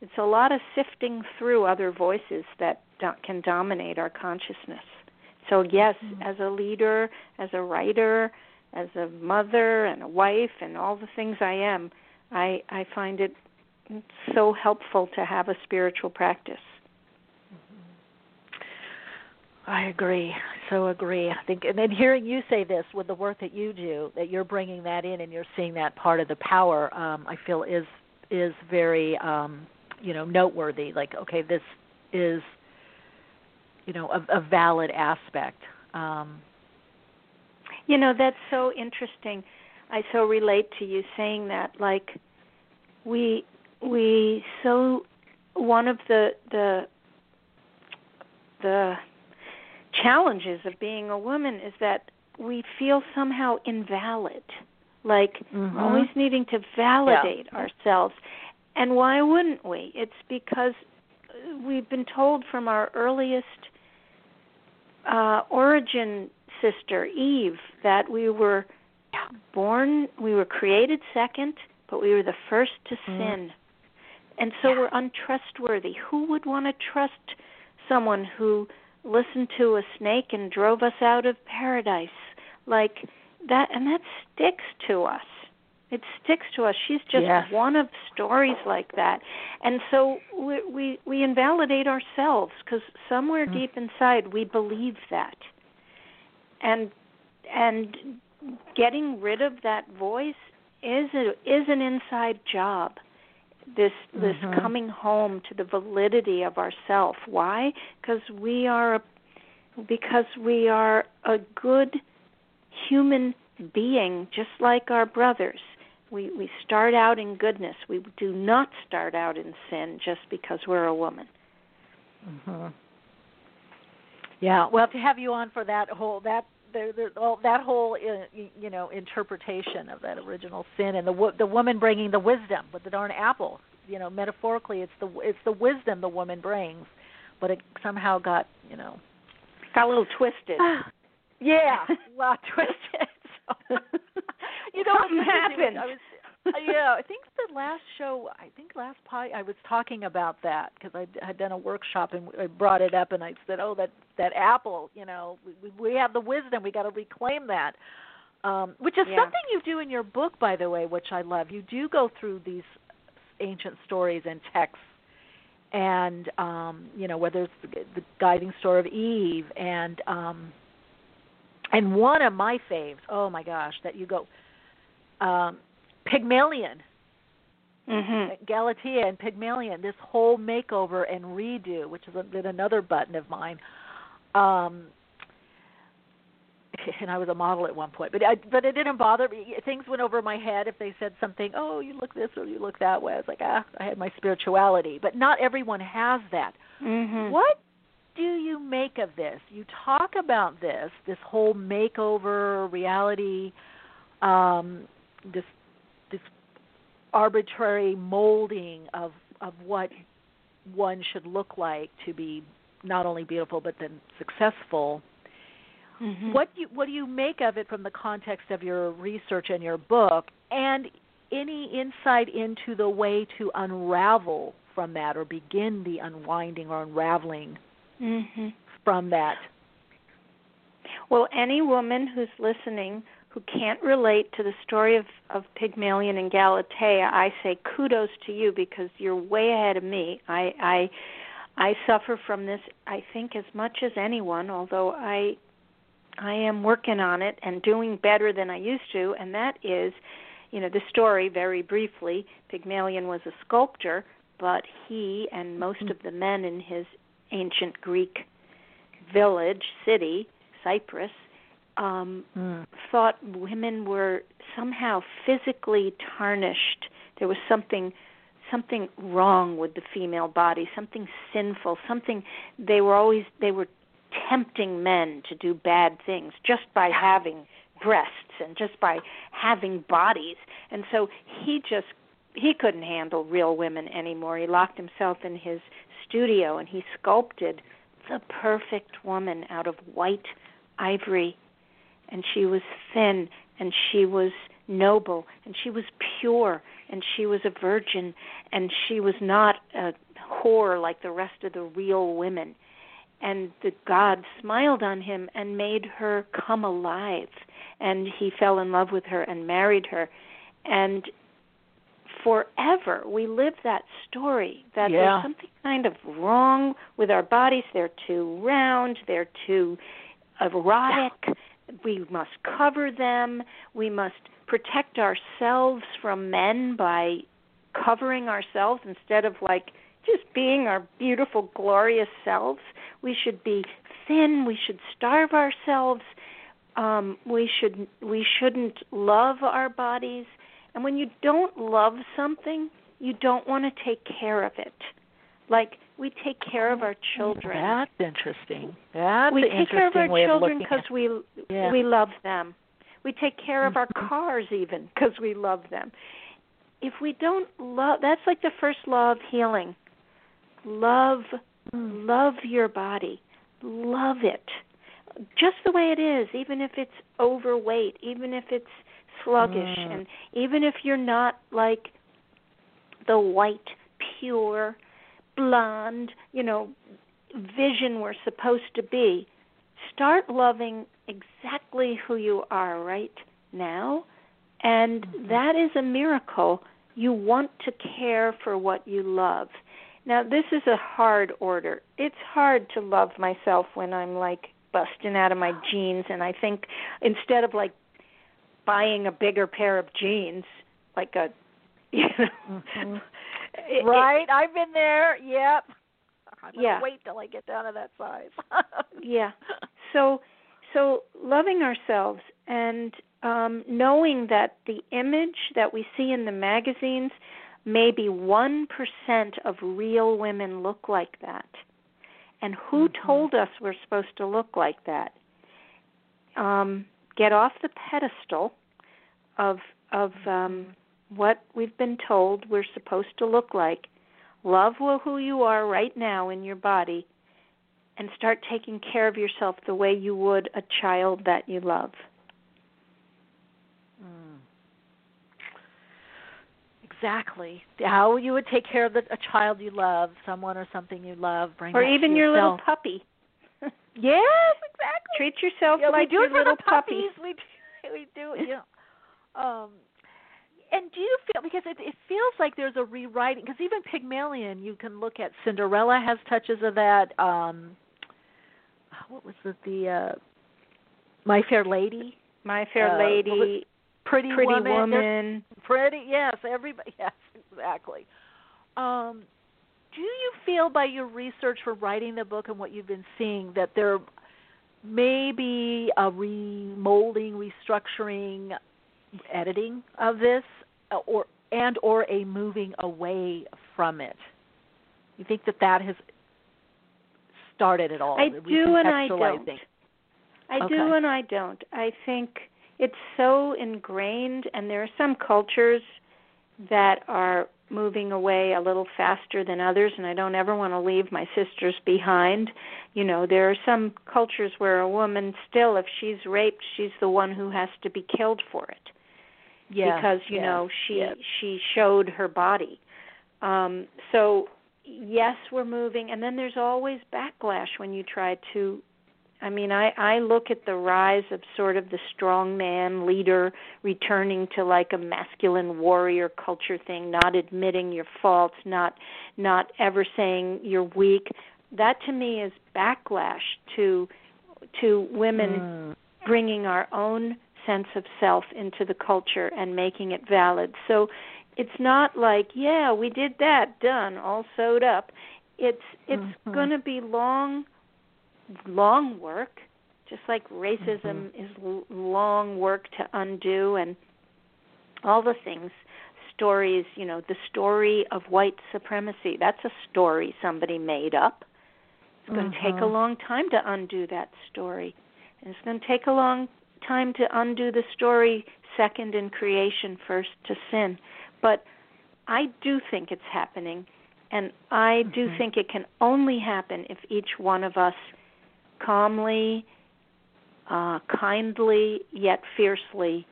It's a lot of sifting through other voices that do- can dominate our consciousness. So yes, mm-hmm. as a leader, as a writer, as a mother and a wife and all the things I am, I I find it so helpful to have a spiritual practice. I agree. So agree. I think, and then hearing you say this with the work that you do, that you're bringing that in and you're seeing that part of the power, um, I feel is is very, um, you know, noteworthy. Like, okay, this is, you know, a, a valid aspect. Um, you know, that's so interesting. I so relate to you saying that. Like, we we so one of the the the challenges of being a woman is that we feel somehow invalid like mm-hmm. always needing to validate yeah. ourselves and why wouldn't we? It's because we've been told from our earliest uh origin sister eve that we were born we were created second but we were the first to mm. sin. And so yeah. we're untrustworthy. Who would want to trust someone who listened to a snake and drove us out of paradise? Like that and that sticks to us it sticks to us. She's just yes. one of stories like that. And so we we, we invalidate ourselves because somewhere mm. deep inside we believe that. And and getting rid of that voice is a, is an inside job. This this mm-hmm. coming home to the validity of ourself. Why? Because we are because we are a good human being just like our brothers we we start out in goodness. We do not start out in sin just because we're a woman. Mhm yeah well to have you on for that whole that there, there, all, that whole uh, you know interpretation of that original sin and the the woman bringing the wisdom with the darn apple you know metaphorically it's the it's the wisdom the woman brings but it somehow got you know. Got a little twisted. [sighs] Yeah a lot [laughs] twisted so, [laughs] you know something happened I was yeah, I think the last show, I think last pie, I was talking about that because I had done a workshop and I brought it up and I said, "Oh, that that apple, you know, we we have the wisdom, we got to reclaim that." Um, which is Yeah. something you do in your book, by the way, which I love. You do go through these ancient stories and texts, and um, you know whether it's the, the guiding story of Eve and um, and one of my faves. Oh my gosh, that you go. Um, Pygmalion, mhm Galatea and Pygmalion, this whole makeover and redo, which is a, been another button of mine. Um, [laughs] and I was a model at one point, but I, but it didn't bother me. Things went over my head if they said something. Oh, you look this or you look that way. I was like, ah, I had my spirituality, but not everyone has that. mhm What do you make of this? You talk about this, this whole makeover reality, um, this this arbitrary molding of of what one should look like to be not only beautiful but then successful. Mhm. What do you what do you make of it from the context of your research and your book, and any insight into the way to unravel from that or begin the unwinding or unraveling mhm from that? Well, any woman who's listening who can't relate to the story of, of Pygmalion and Galatea, I say kudos to you because you're way ahead of me. I I I suffer from this I think as much as anyone, although I I am working on it and doing better than I used to, and that is, you know, the story very briefly, Pygmalion was a sculptor, but he and most mm-hmm. of the men in his ancient Greek village, city, Cyprus, um, Mm. thought women were somehow physically tarnished. There was something something wrong with the female body, something sinful, something they were always they were tempting men to do bad things just by having breasts and just by having bodies. And so he just he couldn't handle real women anymore. He locked himself in his studio and he sculpted the perfect woman out of white ivory and she was thin and she was noble and she was pure and she was a virgin and she was not a whore like the rest of the real women. And the god smiled on him and made her come alive. And he fell in love with her and married her. And forever we live that story that Yeah. there's something kind of wrong with our bodies. They're too round. They're too erotic we must cover them. We must protect ourselves from men by covering ourselves instead of like just being our beautiful glorious selves. We should be thin. We should starve ourselves. Um we should we shouldn't love our bodies. And when you don't love something you don't want to take care of it. Like we take care of our children That's interesting. That's we an take care of our interesting children because we Yeah. Mm-hmm. we love them. We take care of our cars even because we love them. If we don't love, that's like the first law of healing. Love, Mm. love your body. Love it, just the way it is. Even if it's overweight, even if it's sluggish, Mm. and even if you're not like the white, pure, blonde, you know, vision we're supposed to be. Start loving exactly who you are right now, and mm-hmm. that is a miracle. You want to care for what you love. Now, this is a hard order. It's hard to love myself when I'm like busting out of my jeans, and I think instead of like buying a bigger pair of jeans, like a, [laughs] you know, it- it- right? I've been there. Yep. I'm Yeah. wait till I get down to that size. [laughs] yeah so so loving ourselves and um knowing that the image that we see in the magazines maybe 1% of real women look like that and who told us we're supposed to look like that um get off the pedestal of of um what we've been told we're supposed to look like love who you are right now in your body and start taking care of yourself the way you would a child that you love. Mm. Exactly. How you would take care of the, a child you love, someone or something you love, bring or even your little puppy. [laughs] Yes, exactly. Treat yourself yeah, like we do your it for little the puppy. puppies. [laughs] We do, we do you know. Um, and do you feel because it, it feels like there's a rewriting because even Pygmalion, you can look at Cinderella has touches of that. Um, what was it? The uh, My Fair Lady. My Fair Uh, Lady, Pretty, Pretty Woman. Woman. Pretty, yes, everybody, [laughs] yes, exactly. Um, do you feel by your research for writing the book and what you've been seeing that there may be a remolding, restructuring, editing of this, Uh, or and or a moving away from it? You think that that has started at all? I do and I don't. I Okay. do and I don't. I think it's so ingrained, and there are some cultures that are moving away a little faster than others, and I don't ever want to leave my sisters behind. You know, there are some cultures where a woman still, if she's raped, she's the one who has to be killed for it Yes, because you yes, know she yes. she showed her body. Um, so yes, we're moving, and then there's always backlash when you try to. I mean, I I look at the rise of sort of the strong man leader returning to like a masculine warrior culture thing, not admitting your faults, not not ever saying you're weak. That to me is backlash to to women Mm. bringing our own sense of self into the culture and making it valid. So it's not like, yeah, we did that, done, all sewed up. It's it's Mhm. going to be long long work, just like racism is l- long work to undo and all the things stories, you know, the story of white supremacy. That's a story somebody made up. It's going to take a Mhm. long time to undo that story. And it's going to take a long time to undo the story second in creation, first to sin. But I do think it's happening. And I do Mm-hmm. think it can only happen if each one of us calmly, uh, kindly, yet fiercely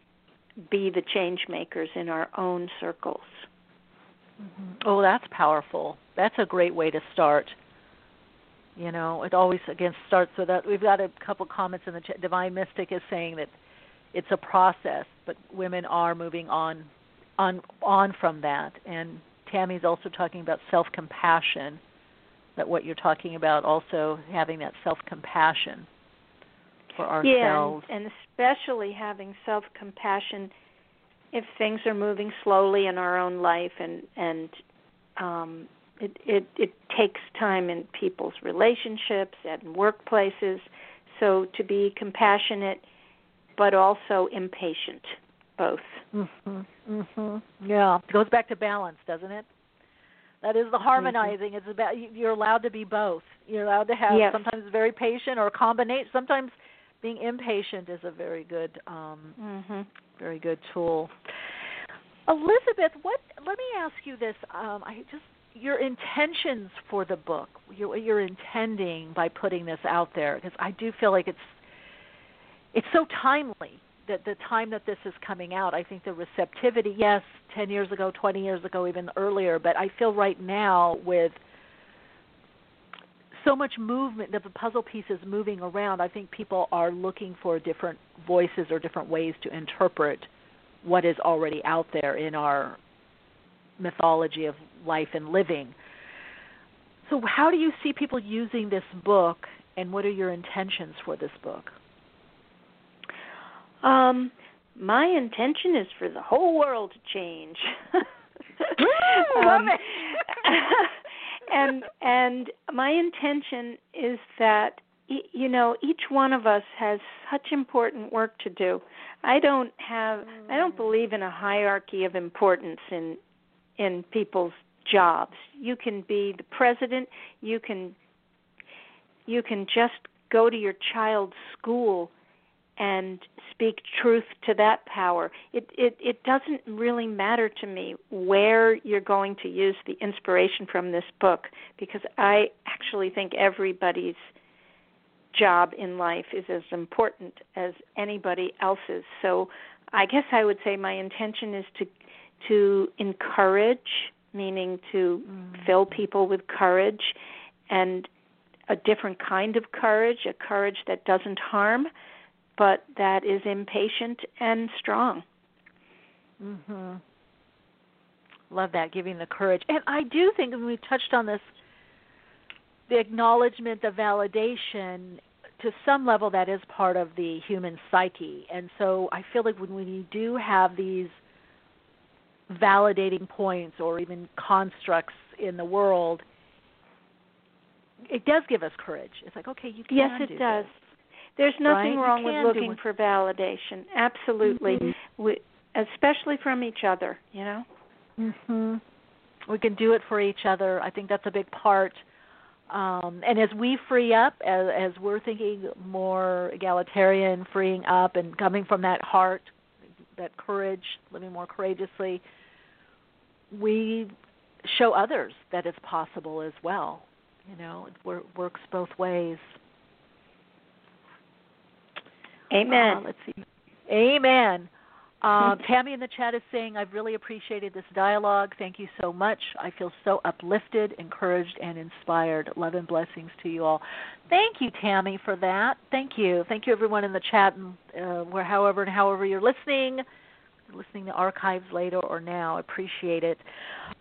be the change makers in our own circles. Oh, that's powerful. That's a great way to start. You know, it always again starts with that. We've got a couple comments in the chat. Divine Mystic is saying that it's a process, but women are moving on, on, on from that. And Tammy's also talking about self-compassion. That what you're talking about, also having that self-compassion for ourselves. Yeah, and, and especially having self-compassion if things are moving slowly in our own life and and um it it it takes time in people's relationships and workplaces so to be compassionate but also impatient both Mhm. Mhm. Yeah, it goes back to balance, doesn't it? That is the harmonizing. It's about you- you're allowed to be both. You're allowed to have Yes. sometimes very patient or combinate. Sometimes being impatient is a very good um mhm very good tool. Elizabeth, what let me ask you this. Um I just your intentions for the book, what you're intending by putting this out there because I do feel like it's it's so timely that the time that this is coming out, I think the receptivity, yes, 10 years ago, 20 years ago, even earlier, but I feel right now with so much movement, that the puzzle pieces moving around, I think people are looking for different voices or different ways to interpret what is already out there in our mythology of life and living. So, how do you see people using this book, and what are your intentions for this book? Um, my intention is for the whole world to change. [laughs] Um, [laughs] and and my intention is that you know each one of us has such important work to do. I don't have I don't believe in a hierarchy of importance in in people's jobs. You can be the president, you can you can just go to your child's school and speak truth to that power. It it it doesn't really matter to me where you're going to use the inspiration from this book because I actually think everybody's job in life is as important as anybody else's. So I guess I would say my intention is to to encourage, meaning to fill people with courage and a different kind of courage, a courage that doesn't harm, but that is impatient and strong. Mhm. Love that, giving the courage. And I do think when we touched on this the acknowledgement, the validation, to some level that is part of the human psyche. And so I feel like when we do have these validating points or even constructs in the world, it does give us courage. It's like, okay, you can do. Yes, it do does. this. There's nothing Right? wrong with looking for validation. Absolutely. Mhm. We, especially from each other, you know. Mhm. We can do it for each other. I think that's a big part. Um, and as we free up, as, as we're thinking more egalitarian, freeing up, and coming from that heart, that courage, living more courageously, we show others that it's possible as well. You know, it works both ways. Amen. Uh, let's see. Amen. Uh, [laughs] Tammy in the chat is saying, I've really appreciated this dialogue. Thank you so much. I feel so uplifted, encouraged, and inspired. Love and blessings to you all. Thank you, Tammy, for that. Thank you. Thank you, everyone in the chat, and uh, where, however and however you're listening, listening to archives later or now. Appreciate it.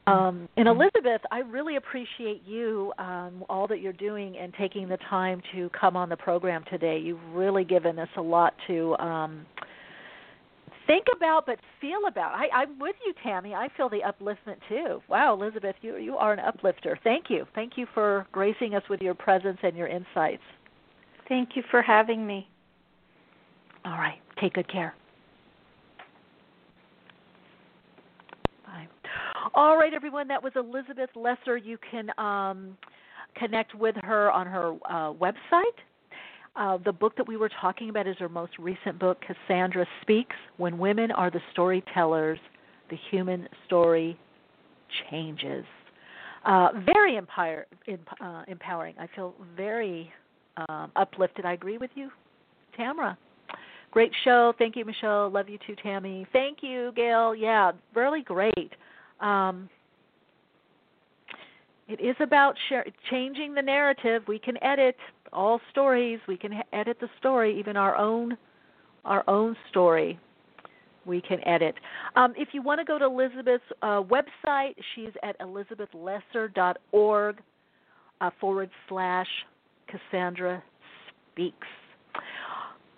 Um, and Elizabeth, I really appreciate you, um, all that you're doing, and taking the time to come on the program today. You've really given us a lot to. Um, think about but feel about. I, I'm with you, Tammy. I feel the upliftment too. Wow, Elizabeth, you you are an uplifter. Thank you. Thank you for gracing us with your presence and your insights. Thank you for having me. All right. Take good care. Bye. All right, everyone. That was Elizabeth Lesser. You can um, connect with her on her uh, website. Uh, the book that we were talking about is her most recent book, Cassandra Speaks When Women Are the Storytellers, the Human Story Changes. uh, very empower, uh, empowering. I feel very um, uplifted. I agree with you, Tamara. Great show. Thank you, Michele. Love you too, Tammy. Thank you, Gail. Yeah, really great. Um, it is about share, changing the narrative. We can edit all stories. We can edit the story, even our own our own story. We can edit. Um, if you want to go to Elizabeth's uh, website, she's at elizabethlesser.org uh, forward slash Cassandra Speaks.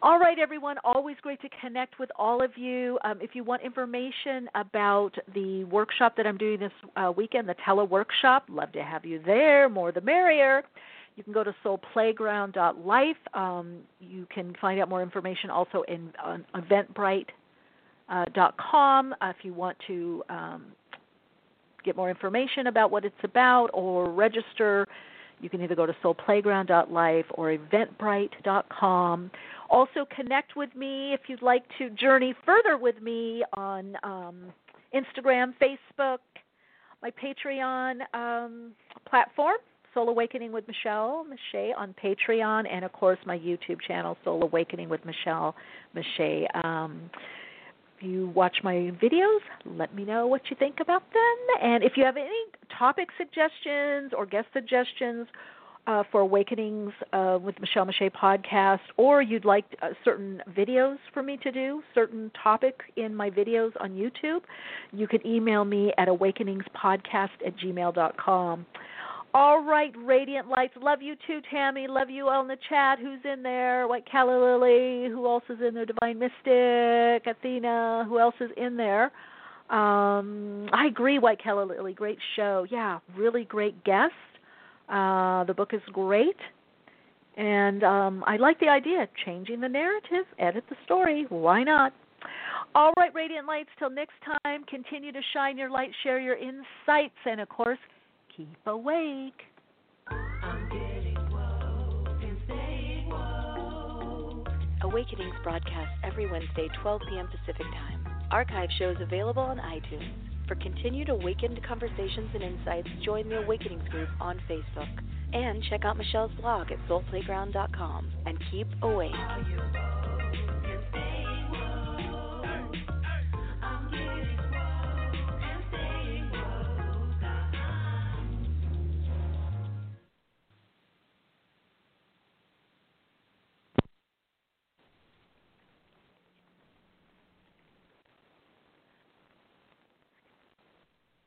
All right, everyone. Always great to connect with all of you. Um, if you want information about the workshop that I'm doing this uh, weekend, the Tele Workshop, love to have you there. More the merrier. You can go to soulplayground.life. Um, you can find out more information also in on eventbrite.com uh, if you want to um, get more information about what it's about or register. You can either go to soulplayground.life or eventbrite.com. Also, connect with me if you'd like to journey further with me on um, Instagram, Facebook, my Patreon um, platform, Soul Awakening with Michele Meiche on Patreon, and of course my YouTube channel, Soul Awakening with Michele Meiche. Um, you watch my videos, let me know what you think about them. And if you have any topic suggestions or guest suggestions uh, for Awakenings uh, with Michele Meiche podcast, or you'd like uh, certain videos for me to do, certain topic in my videos on YouTube, you can email me at awakeningspodcast at gmail.com. All right, Radiant Lights. Love you too, Tammy. Love you all in the chat. Who's in there? White Calla Lily. Who else is in there? Divine Mystic. Athena. Who else is in there? Um, I agree, White Calla Lily. Great show. Yeah, really great guest. Uh, the book is great. And um, I like the idea changing the narrative, edit the story. Why not? All right, Radiant Lights, till next time, continue to shine your light, share your insights, and of course, keep awake. Awakenings broadcast every Wednesday, 12 p.m. Pacific Time. Archive shows available on iTunes. For continued awakened conversations and insights, join the Awakenings group on Facebook. And check out Michele's blog at soulplayground.com and keep awake.